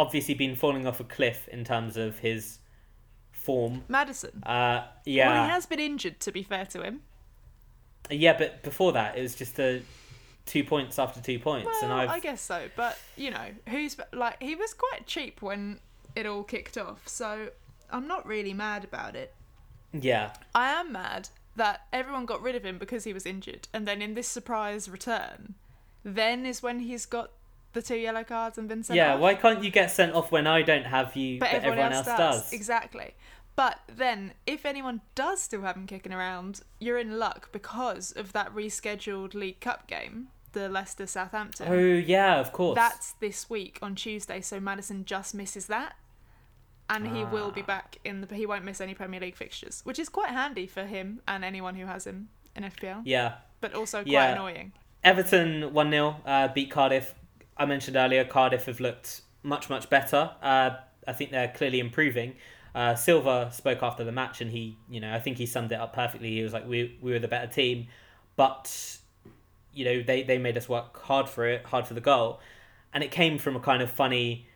obviously been falling off a cliff in terms of his form. Maddison. Uh, yeah. Well, he has been injured, to be fair to him. Yeah, but before that, it was just a two points after two points, well, and I've... I guess so. But you know, who's like he was quite cheap when it all kicked off, so I'm not really mad about it. Yeah. I am mad that everyone got rid of him because he was injured, and then in this surprise return, then is when he's got the two yellow cards and been sent yeah, off. why can't you get sent off when I don't have you, but, but everyone, else, else does. does? Exactly. But then, if anyone does still have him kicking around, you're in luck because of that rescheduled League Cup game, the Leicester Southampton. Oh yeah, of course. That's this week on Tuesday, so Maddison just misses that and he ah. will be ah. back in the. He won't miss any Premier League fixtures, which is quite handy for him and anyone who has him in FPL. Yeah, but also quite yeah. annoying. Everton one 0 uh, beat Cardiff. I mentioned earlier Cardiff have looked much much better. Uh, I think they're clearly improving. Uh, Silva spoke after the match, and he, you know, I think he summed it up perfectly. He was like, "We we were the better team, but you know, they they made us work hard for it, hard for the goal, and it came from a kind of funny.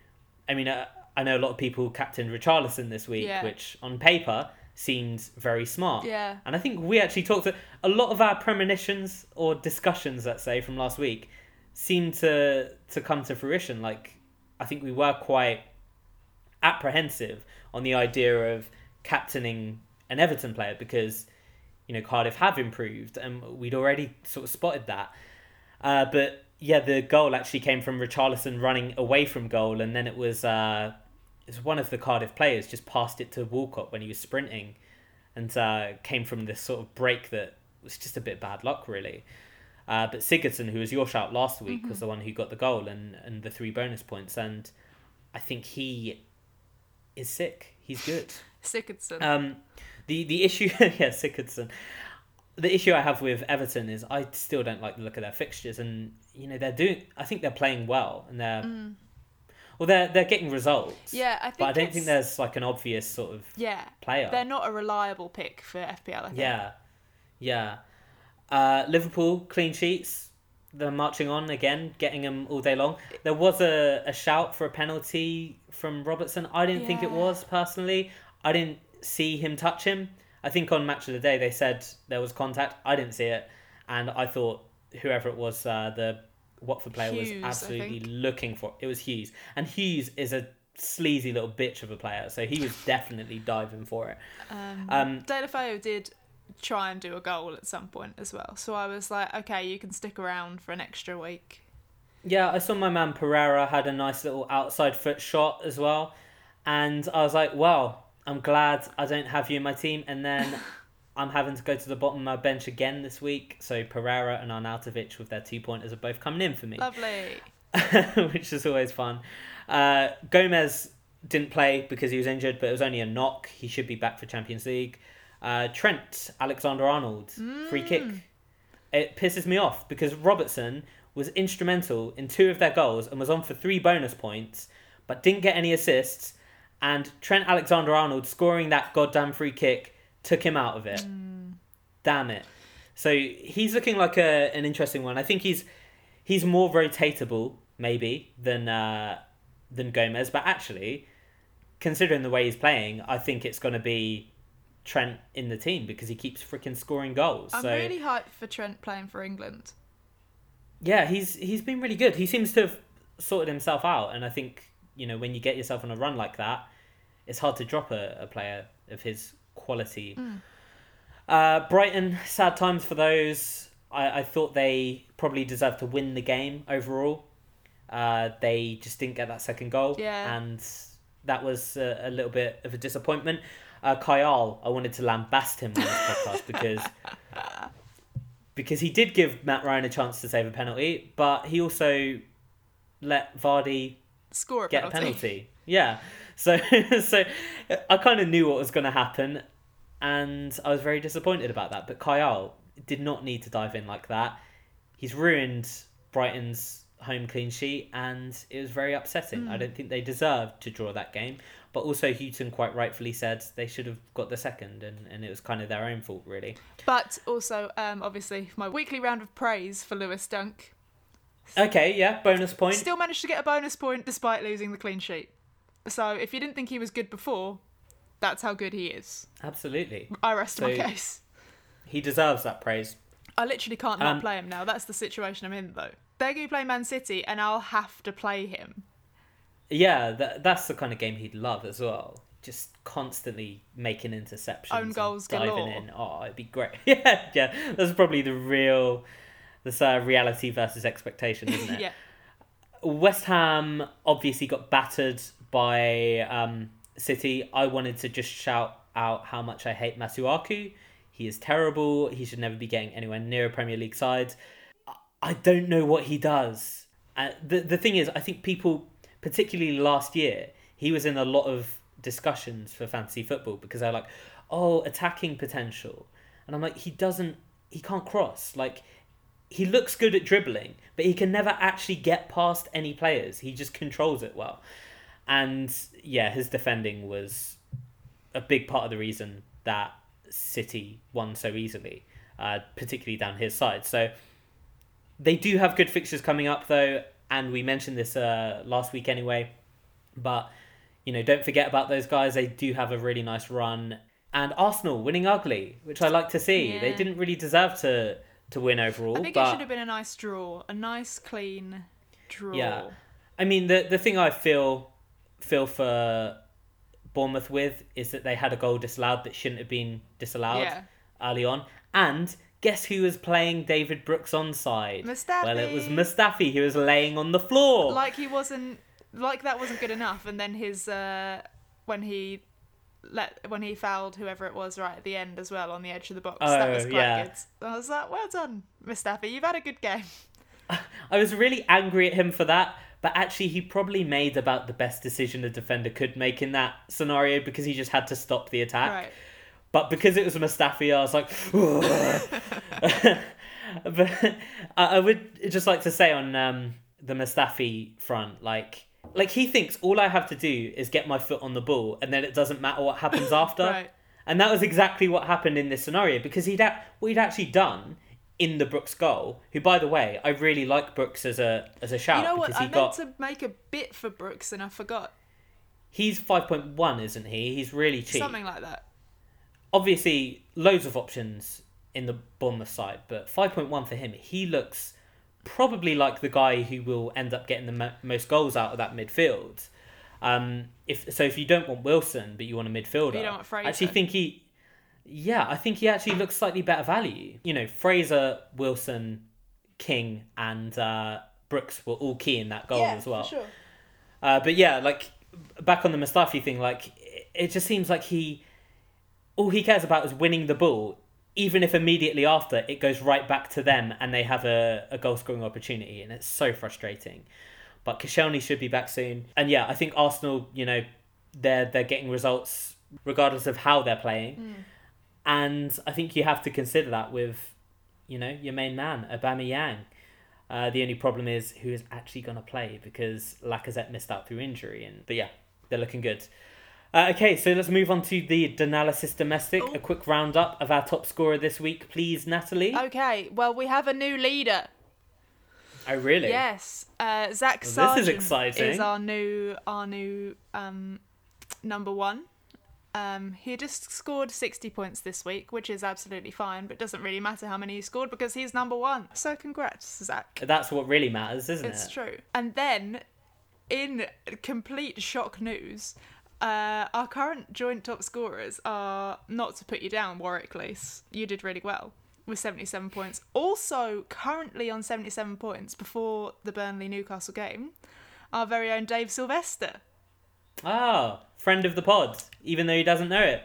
I mean, uh, I know a lot of people captained Richarlison this week, yeah. which on paper seems very smart. Yeah. And I think we actually talked to a lot of our premonitions or discussions, let's say, from last week seem to to come to fruition. Like I think we were quite apprehensive on the idea of captaining an Everton player because you know Cardiff have improved and we'd already sort of spotted that. Uh, but yeah, the goal actually came from Richarlison running away from goal, and then it was uh, is one of the Cardiff players just passed it to Walcott when he was sprinting, and uh, came from this sort of break that was just a bit bad luck, really. Uh, but Sigurdsson, who was your shout last week, mm-hmm. was the one who got the goal and, and the three bonus points, and I think he is sick. He's good. Sigurdsson. Um, the the issue, yeah, Sigurdsson. The issue I have with Everton is I still don't like the look of their fixtures, and you know they're doing. I think they're playing well, and they're mm. Well, they're they're getting results. Yeah, I think. But I don't think there's like an obvious sort of yeah player. They're not a reliable pick for FPL. Yeah, yeah. Uh, Liverpool clean sheets. They're marching on again, getting them all day long. There was a, a shout for a penalty from Robertson. I didn't yeah. think it was personally. I didn't see him touch him. I think on Match of the Day they said there was contact. I didn't see it, and I thought whoever it was, uh, the Watford player Hughes, was absolutely looking for. It it. was Hughes, and Hughes is a sleazy little bitch of a player, so he was definitely diving for it. Um, um, Deulofeu did try and do a goal at some point as well, so I was like, okay, you can stick around for an extra week. Yeah, I saw my man Pereyra had a nice little outside foot shot as well, and I was like, well, I'm glad I don't have you in my team, and then. I'm having to go to the bottom of my bench again this week. So Pereyra and Arnautovic with their two pointers are both coming in for me. Lovely. Which is always fun. Uh, Gomez didn't play because he was injured, but it was only a knock. He should be back for Champions League. Uh, Trent Alexander Arnold, mm. free kick. It pisses me off because Robertson was instrumental in two of their goals and was on for three bonus points, but didn't get any assists. And Trent Alexander Arnold scoring that goddamn free kick took him out of it. Mm. Damn it. So he's looking like a an interesting one. I think he's he's more rotatable maybe than uh, than Gomez, but actually, considering the way he's playing, I think it's going to be Trent in the team because he keeps freaking scoring goals. I'm so, really hyped for Trent playing for England. Yeah, he's he's been really good. He seems to have sorted himself out, and I think you know when you get yourself on a run like that, it's hard to drop a, a player of his quality. Mm. Uh, Brighton, sad times for those. I, I thought they probably deserved to win the game overall. Uh, they just didn't get that second goal, yeah. and that was a, a little bit of a disappointment. Uh, Kayal, I wanted to lambast him on this podcast because because he did give Matt Ryan a chance to save a penalty, but he also let Vardy score a get penalty. a penalty. Yeah, so so I kind of knew what was going to happen, and I was very disappointed about that. But Kayal did not need to dive in like that. He's ruined Brighton's home clean sheet, and it was very upsetting. Mm. I don't think they deserved to draw that game. But also, Hughton quite rightfully said they should have got the second, and, and it was kind of their own fault, really. But also, um, obviously, my weekly round of praise for Lewis Dunk. Okay, yeah, bonus point. Still managed to get a bonus point despite losing the clean sheet. So if you didn't think he was good before, that's how good he is. Absolutely. I rest so my case. He deserves that praise. I literally can't not um, play him now. That's the situation I'm in, though. They're going to play Man City, and I'll have to play him. Yeah, that, that's the kind of game he'd love as well. Just constantly making interceptions, own goals, diving galore. in. Oh, it'd be great. yeah, yeah. That's probably the real, this uh, reality versus expectation, isn't it? yeah. West Ham obviously got battered by um, City. I wanted to just shout out how much I hate Masuaku. He is terrible. He should never be getting anywhere near a Premier League side. I don't know what he does. Uh, the the thing is, I think people particularly last year, he was in a lot of discussions for fantasy football because they're like, oh, attacking potential. And I'm like, he doesn't, he can't cross. Like, he looks good at dribbling, but he can never actually get past any players. He just controls it well. And yeah, his defending was a big part of the reason that City won so easily, uh, particularly down his side. So they do have good fixtures coming up, though and we mentioned this uh, last week anyway. But you know, don't forget about those guys. They do have a really nice run, and Arsenal winning ugly, which I like to see. Yeah. They didn't really deserve to to win overall. I think but... it should have been a nice draw, a nice clean draw. Yeah, I mean the the thing I feel feel for Bournemouth with is that they had a goal disallowed that shouldn't have been disallowed yeah. early on, and guess who was playing David Brooks on side? Mustafi. Well, it was Mustafi who was laying on the floor. Like he wasn't, like that wasn't good enough. And then his, uh, when he let when he fouled whoever it was right at the end as well on the edge of the box. Oh, that was quite yeah. good. I was like, well done, Mustafi. You've had a good game. I was really angry at him for that, but actually he probably made about the best decision a defender could make in that scenario because he just had to stop the attack. Right. But because it was Mustafi, I was like, but I would just like to say on um, the Mustafi front, like, like he thinks all I have to do is get my foot on the ball, and then it doesn't matter what happens after. right. And that was exactly what happened in this scenario because he'd a- what he'd actually done in the Brooks goal. Who, by the way, I really like Brooks as a as a shout. You know what? Because he I got, meant to make a bit for Brooks and I forgot. He's five point one, isn't he? He's really cheap. Something like that obviously loads of options in the Bournemouth side, but 5.1 for him, he looks probably like the guy who will end up getting the mo- most goals out of that midfield. Um, if so, if you don't want Wilson, but you want a midfielder, you don't want Fraser. I actually think he, yeah, I think he actually looks slightly better value. You know, Fraser, Wilson, King, and uh, Brooks were all key in that goal yeah, as well. sure. Uh, but yeah, like back on the Mustafi thing, like it just seems like he all he cares about is winning the ball, even if immediately after it goes right back to them and they have a, a goal scoring opportunity, and it's so frustrating. But Koscielny should be back soon, and yeah, I think Arsenal, you know, they're they're getting results regardless of how they're playing, mm. and I think you have to consider that with, you know, your main man Aubameyang. Uh, the only problem is who is actually going to play because Lacazette missed out through injury, and but yeah, they're looking good. Uh, okay, so let's move on to the Danalysis Domestic. Ooh. A quick roundup of our top scorer this week, please, Natalie. Okay, well, we have a new leader. Oh, really? Yes. Uh, Zach well, Sargent this is exciting. is our new our new um, number one. Um, he just scored 60 points this week, which is absolutely fine, but doesn't really matter how many he scored because he's number one. So congrats, Zach. That's what really matters, isn't it's it? It's true. And then, in complete shock news, uh, our current joint top scorers are not to put you down, Warwick Lace. You did really well. with 77 points. Also, currently on 77 points before the Burnley Newcastle game, our very own Dave Sylvester. Ah, friend of the pod, even though he doesn't know it.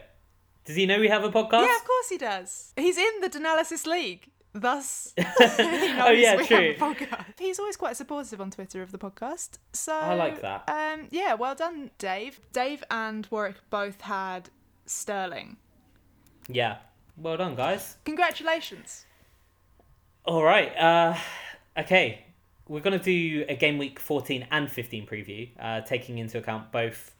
Does he know we have a podcast? Yeah, of course he does. He's in the Danalysis League. Thus, oh yeah, true. He's always quite supportive on Twitter of the podcast. So I like that. Um, yeah, well done, Dave. Dave and Warwick both had Sterling. Yeah, well done, guys. Congratulations. All right. Uh, okay, we're gonna do a game week fourteen and fifteen preview, uh, taking into account both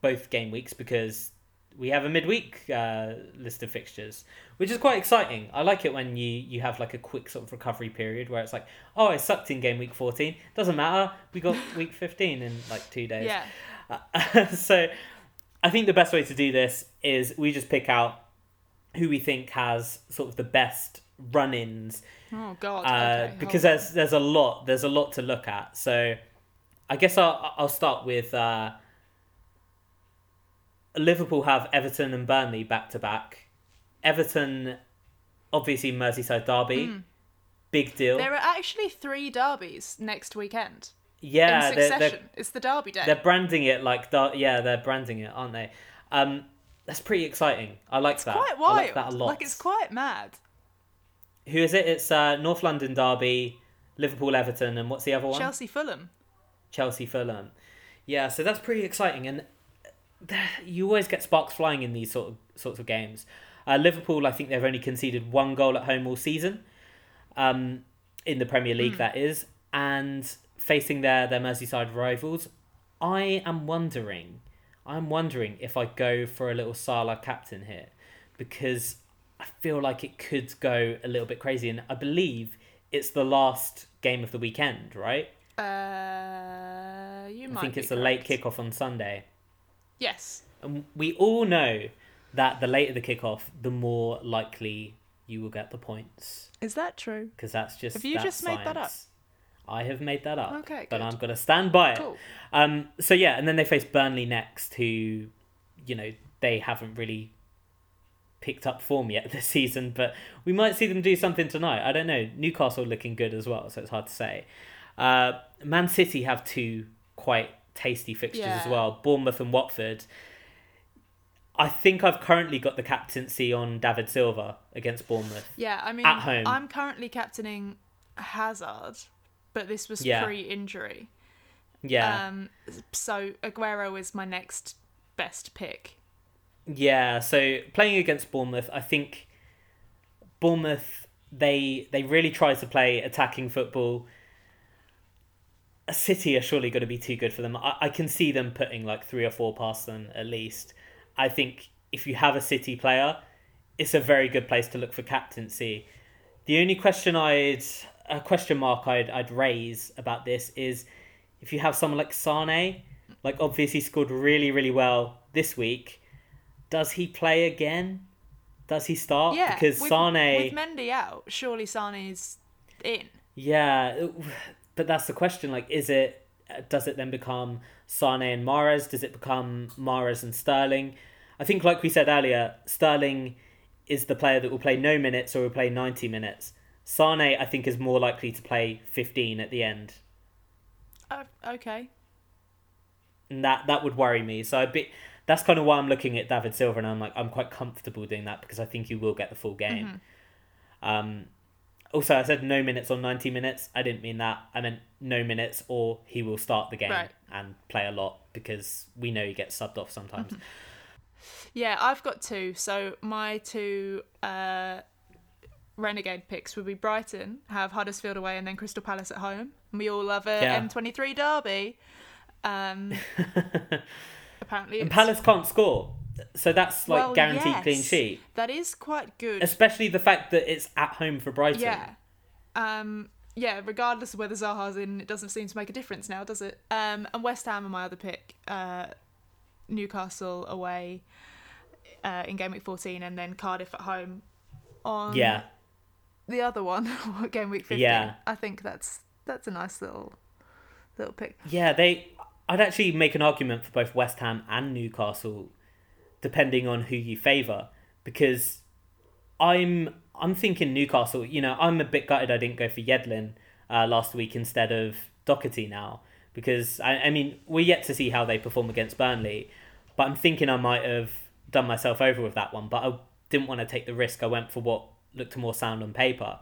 both game weeks because we have a midweek uh, list of fixtures, which is quite exciting. I like it when you, you have like a quick sort of recovery period where it's like, oh, I sucked in game week 14. Doesn't matter. We got week 15 in like two days. Yeah. Uh, so I think the best way to do this is we just pick out who we think has sort of the best run-ins. Oh God! Uh, okay, because there's there's a lot there's a lot to look at. So I guess I'll I'll start with uh, Liverpool have Everton and Burnley back to back. Everton, obviously Merseyside derby, mm. big deal. There are actually three derbies next weekend. Yeah, in succession. They're, they're, it's the derby day. They're branding it like yeah, they're branding it, aren't they? Um, that's pretty exciting. I like it's that. Quite wild. I like that a lot. Like it's quite mad. Who is it? It's uh, North London derby, Liverpool Everton, and what's the other one? Chelsea Fulham. Chelsea Fulham. Yeah, so that's pretty exciting, and you always get sparks flying in these sort of sorts of games. Uh, Liverpool, I think they've only conceded one goal at home all season, um, in the Premier League, mm. that is, and facing their their Merseyside rivals, I am wondering, I'm wondering if I go for a little Salah captain here, because I feel like it could go a little bit crazy, and I believe it's the last game of the weekend, right? Uh, you might. I think it's a late kickoff on Sunday. Yes. And we all know that the later the kickoff, the more likely you will get the points. Is that true? Because that's just. Have you just science. made that up? I have made that up. Okay, But good. I'm going to stand by it. Cool. Um, so, yeah, and then they face Burnley next, who, you know, they haven't really picked up form yet this season, but we might see them do something tonight. I don't know. Newcastle looking good as well, so it's hard to say. Uh, Man City have two quite tasty fixtures yeah. as well Bournemouth and Watford. I think I've currently got the captaincy on David Silva against Bournemouth. Yeah, I mean, at home. I'm currently captaining Hazard, but this was yeah. pre-injury. Yeah. Um. So Aguero is my next best pick. Yeah. So playing against Bournemouth, I think Bournemouth they they really try to play attacking football A city are surely going to be too good for them. I, I can see them putting like three or four past them at least. I think if you have a City player, it's a very good place to look for captaincy. The only question I'd a question mark I'd I'd raise about this is if you have someone like Sane, like obviously scored really really well this week, does he play again? Does he start? Yeah, because with, Sane with Mendy out, surely Sane's in. Yeah, but that's the question. Like, is it? Does it then become Sane and Mahrez? Does it become Mahrez and Sterling? I think, like we said earlier, Sterling is the player that will play no minutes or will play ninety minutes. Sane, I think, is more likely to play fifteen at the end. Uh, okay. And that that would worry me. So I'd be. That's kind of why I'm looking at David Silva, and I'm like, I'm quite comfortable doing that because I think you will get the full game. Mm-hmm. Um, also, I said no minutes or 90 minutes. I didn't mean that. I meant no minutes or he will start the game right. and play a lot because we know he gets subbed off sometimes. Mm-hmm. Yeah, I've got two. So my two uh, renegade picks would be Brighton, have Huddersfield away, and then Crystal Palace at home. And we all love a yeah. M23 derby. Um, apparently, and Palace can't score so that's like well, guaranteed yes, clean sheet. That is quite good. Especially the fact that it's at home for Brighton. Yeah. Um yeah, regardless of whether Zaha's in, it doesn't seem to make a difference now, does it? Um and West Ham are my other pick. Uh Newcastle away uh, in game week 14 and then Cardiff at home on Yeah. The other one, game week 15. Yeah. I think that's that's a nice little little pick. Yeah, they I'd actually make an argument for both West Ham and Newcastle depending on who you favour. Because I'm I'm thinking Newcastle. You know, I'm a bit gutted I didn't go for Yedlin uh, last week instead of Doherty now because I, I mean we're yet to see how they perform against Burnley, but I'm thinking I might have done myself over with that one. But I didn't want to take the risk. I went for what looked more sound on paper.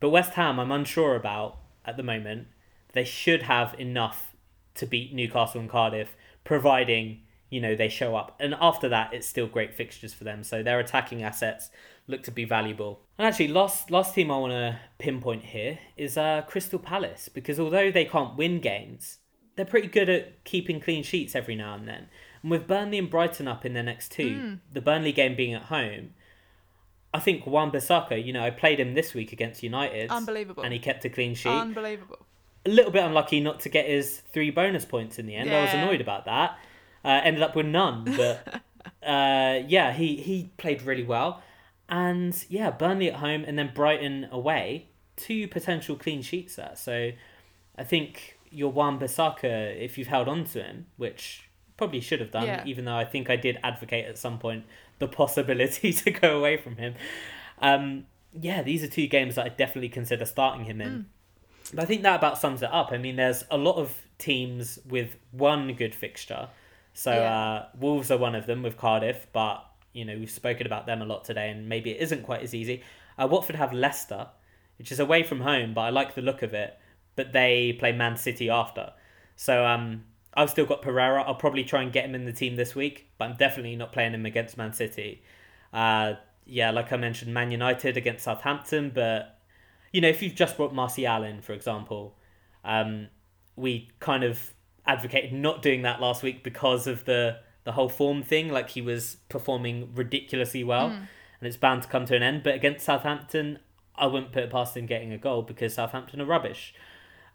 But West Ham, I'm unsure about at the moment. They should have enough to beat Newcastle and Cardiff, providing you know they show up. And after that, it's still great fixtures for them. So their attacking assets look to be valuable. And actually, last last team I want to pinpoint here is uh, Crystal Palace because although they can't win games, they're pretty good at keeping clean sheets every now and then. And with Burnley and Brighton up in their next two, mm. the Burnley game being at home, I think Wan-Bissaka, you know, I played him this week against United. Unbelievable. And he kept a clean sheet. Unbelievable. A little bit unlucky not to get his three bonus points in the end. Yeah. I was annoyed about that. Uh, ended up with none, but uh, yeah, he, he played really well. And yeah, Burnley at home and then Brighton away, two potential clean sheets there. So I think your Wan-Bissaka, if you've held on to him, which probably should have done, yeah. even though I think I did advocate at some point the possibility to go away from him. Um, yeah, these are two games that I definitely consider starting him in. Mm. But I think that about sums it up. I mean, there's a lot of teams with one good fixture. So yeah. uh, Wolves are one of them with Cardiff, but you know we've spoken about them a lot today, and maybe it isn't quite as easy. Uh, Watford have Leicester, which is away from home, but I like the look of it. But they play Man City after, so um, I've still got Pereyra. I'll probably try and get him in the team this week, but I'm definitely not playing him against Man City. Uh, yeah, like I mentioned, Man United against Southampton, but you know if you've just brought Martial in, for example, um, we kind of advocated not doing that last week because of the the whole form thing. Like he was performing ridiculously well, mm. and it's bound to come to an end. But against Southampton, I wouldn't put it past him getting a goal because Southampton are rubbish.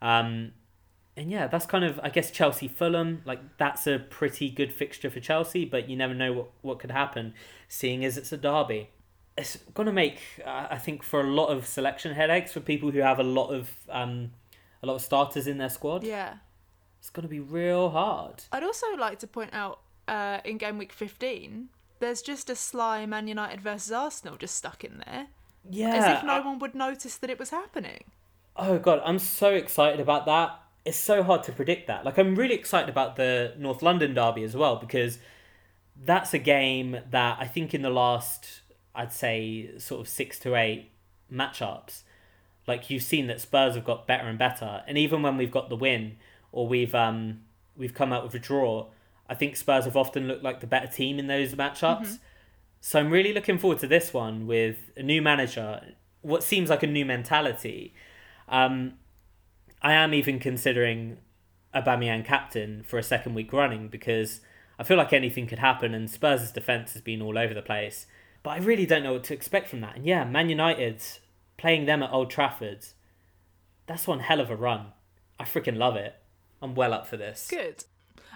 Um, and yeah, that's kind of I guess Chelsea Fulham. Like that's a pretty good fixture for Chelsea, but you never know what what could happen, seeing as it's a derby. It's gonna make uh, I think for a lot of selection headaches for people who have a lot of um, a lot of starters in their squad. Yeah, it's gonna be real hard. I'd also like to point out uh, in game week 15, there's just a sly Man United versus Arsenal just stuck in there. Yeah. As if no I... one would notice that it was happening. Oh, God, I'm so excited about that. It's so hard to predict that. Like, I'm really excited about the North London derby as well because that's a game that I think in the last, I'd say, sort of six to eight matchups, like you've seen that Spurs have got better and better. And even when we've got the win or we've um we've come out with a draw, I think Spurs have often looked like the better team in those matchups. Mm-hmm. So I'm really looking forward to this one with a new manager, what seems like a new mentality. Um, I am even considering Aubameyang captain for a second week running because I feel like anything could happen and Spurs' defence has been all over the place. But I really don't know what to expect from that. And yeah, Man United playing them at Old Trafford, that's one hell of a run. I freaking love it. I'm well up for this. Good.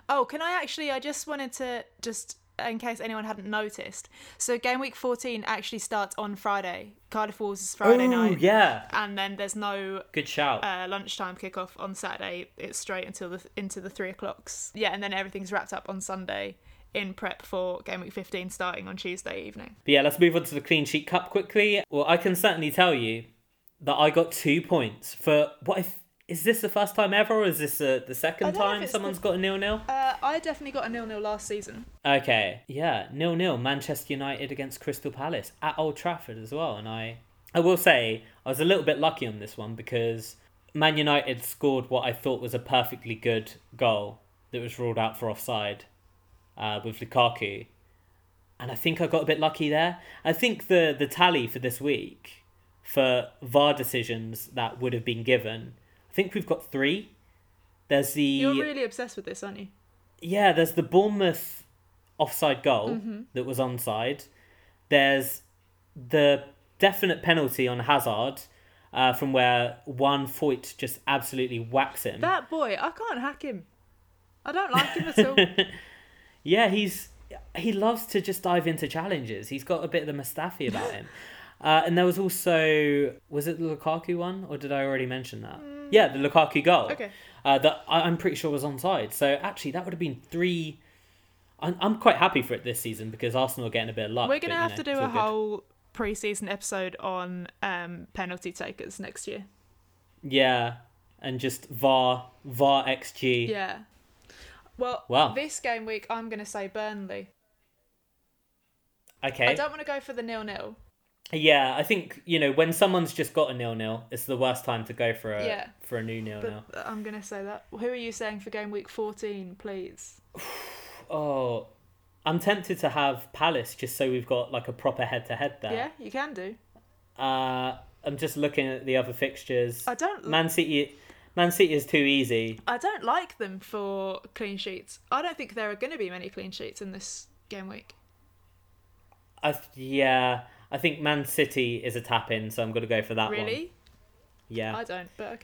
Oh, can I actually? I just wanted to just in case anyone hadn't noticed. So game week 14 actually starts on Friday. Cardiff Wolves is Friday Ooh, night. yeah. And then there's no good shout uh, lunchtime kickoff on Saturday. It's straight until the into the three o'clocks. Yeah, and then everything's wrapped up on Sunday in prep for game week 15 starting on Tuesday evening. But yeah, let's move on to the clean sheet cup quickly. Well, I can certainly tell you that I got two points for what if is this the first time ever, or is this uh, the second time someone's the... got a nil nil? Uh, I definitely got a nil nil last season. Okay, yeah, nil nil. Manchester United against Crystal Palace at Old Trafford as well, and I, I will say, I was a little bit lucky on this one because Man United scored what I thought was a perfectly good goal that was ruled out for offside, uh, with Lukaku, and I think I got a bit lucky there. I think the the tally for this week for VAR decisions that would have been given think we've got three. There's the. You're really obsessed with this, aren't you? Yeah, there's the Bournemouth offside goal mm-hmm. that was onside. There's the definite penalty on Hazard uh, from where Juan Foyth just absolutely whacks him. That boy, I can't hack him. I don't like him at all. yeah, he's he loves to just dive into challenges. He's got a bit of the Mustafi about him. Uh, and there was also was it the Lukaku one, or did I already mention that? Mm. Yeah, the Lukaku goal. Okay. Uh, that I'm pretty sure was onside. So actually, that would have been three. I'm, I'm quite happy for it this season because Arsenal are getting a bit of luck. We're gonna but, have know, to do a whole pre-season episode on um, penalty takers next year. Yeah, and just VAR VAR XG. Yeah. Well, wow. this game week I'm going to say Burnley. Okay. I don't want to go for the nil nil. Yeah, I think you know when someone's just got a nil nil, it's the worst time to go for a yeah. for a new nil nil. I'm gonna say that. Who are you saying for game week 14, please? oh, I'm tempted to have Palace just so we've got like a proper head to head there. Yeah, you can do. Uh, I'm just looking at the other fixtures. I don't. Man City. Man City is too easy. I don't like them for clean sheets. I don't think there are going to be many clean sheets in this game week. I yeah, I think Man City is a tap in, so I'm going to go for that really? one. Really? Yeah. I don't, but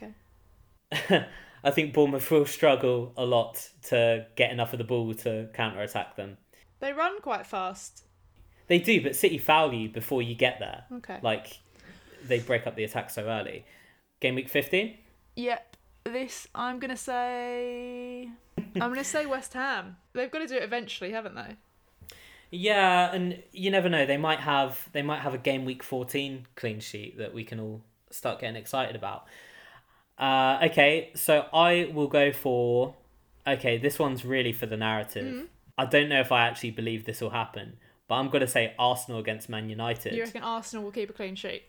okay. I think Bournemouth will struggle a lot to get enough of the ball to counter attack them. They run quite fast. They do, but City foul you before you get there. Okay. Like they break up the attack so early. Game week 15? Yep this I'm gonna say I'm gonna say West Ham. They've got to do it eventually, haven't they? Yeah, and you never know. They might have they might have a game week fourteen clean sheet that we can all start getting excited about. Uh, okay, so I will go for. Okay, this one's really for the narrative. Mm-hmm. I don't know if I actually believe this will happen, but I'm going to say Arsenal against Man United. You reckon Arsenal will keep a clean sheet?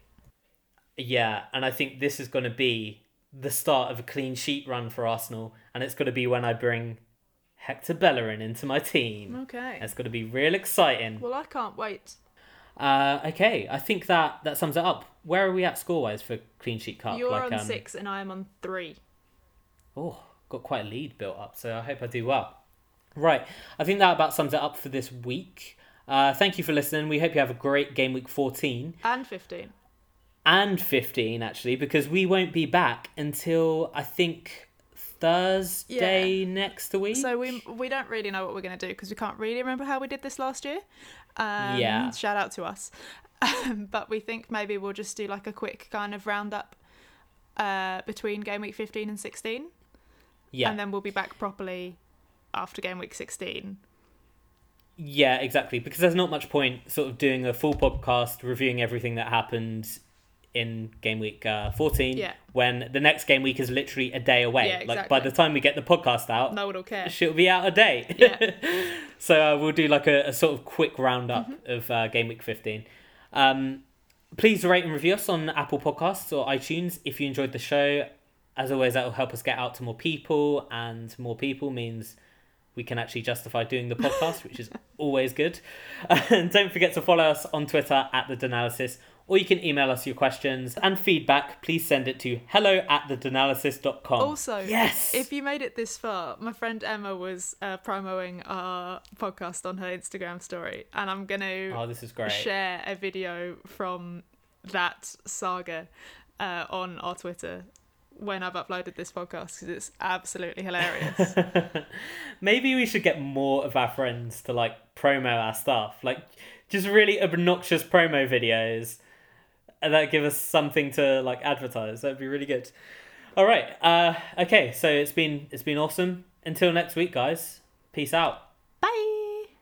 Yeah, and I think this is going to be the start of a clean sheet run for Arsenal, and it's going to be when I bring Hector Bellerin into my team. Okay. That's going to be real exciting. Well, I can't wait. Uh, okay, I think that that sums it up. Where are we at score wise for clean sheet cup? You're like, on um... six, and I am on three. Oh, got quite a lead built up, so I hope I do well. Right, I think that about sums it up for this week. Uh, thank you for listening. We hope you have a great game week 14 and 15 and 15 actually because we won't be back until I think Thursday yeah. next week. So we we don't really know what we're going to do because we can't really remember how we did this last year. Um, yeah. Shout out to us. but we think maybe we'll just do like a quick kind of roundup uh, between game week 15 and 16. Yeah. And then we'll be back properly after game week 16. Yeah, exactly. Because there's not much point sort of doing a full podcast reviewing everything that happened in game week uh, 14 yeah. when the next game week is literally a day away. Yeah, exactly. Like by the time we get the podcast out, no one will care. She'll be out a day. Yeah. so uh, we'll do like a, a, sort of quick roundup mm-hmm. of uh, game week 15. Um, please rate and review us on Apple Podcasts or iTunes if you enjoyed the show. As always, that will help us get out to more people, and more people means we can actually justify doing the podcast, which is always good. and don't forget to follow us on Twitter at the DANalysis or you can email us your questions and feedback. Please send it to hello at thedanalysis.com. Also, yes, if you made it this far, my friend Emma was uh, promoting our podcast on her Instagram story, and I'm going to oh, this is great. share a video from that saga uh, on our Twitter when I've uploaded this podcast because it's absolutely hilarious. Maybe we should get more of our friends to like promo our stuff, like just really obnoxious promo videos and that give us something to like advertise. That'd be really good. All right. Uh, okay. So it's been it's been awesome. Until next week, guys. Peace out.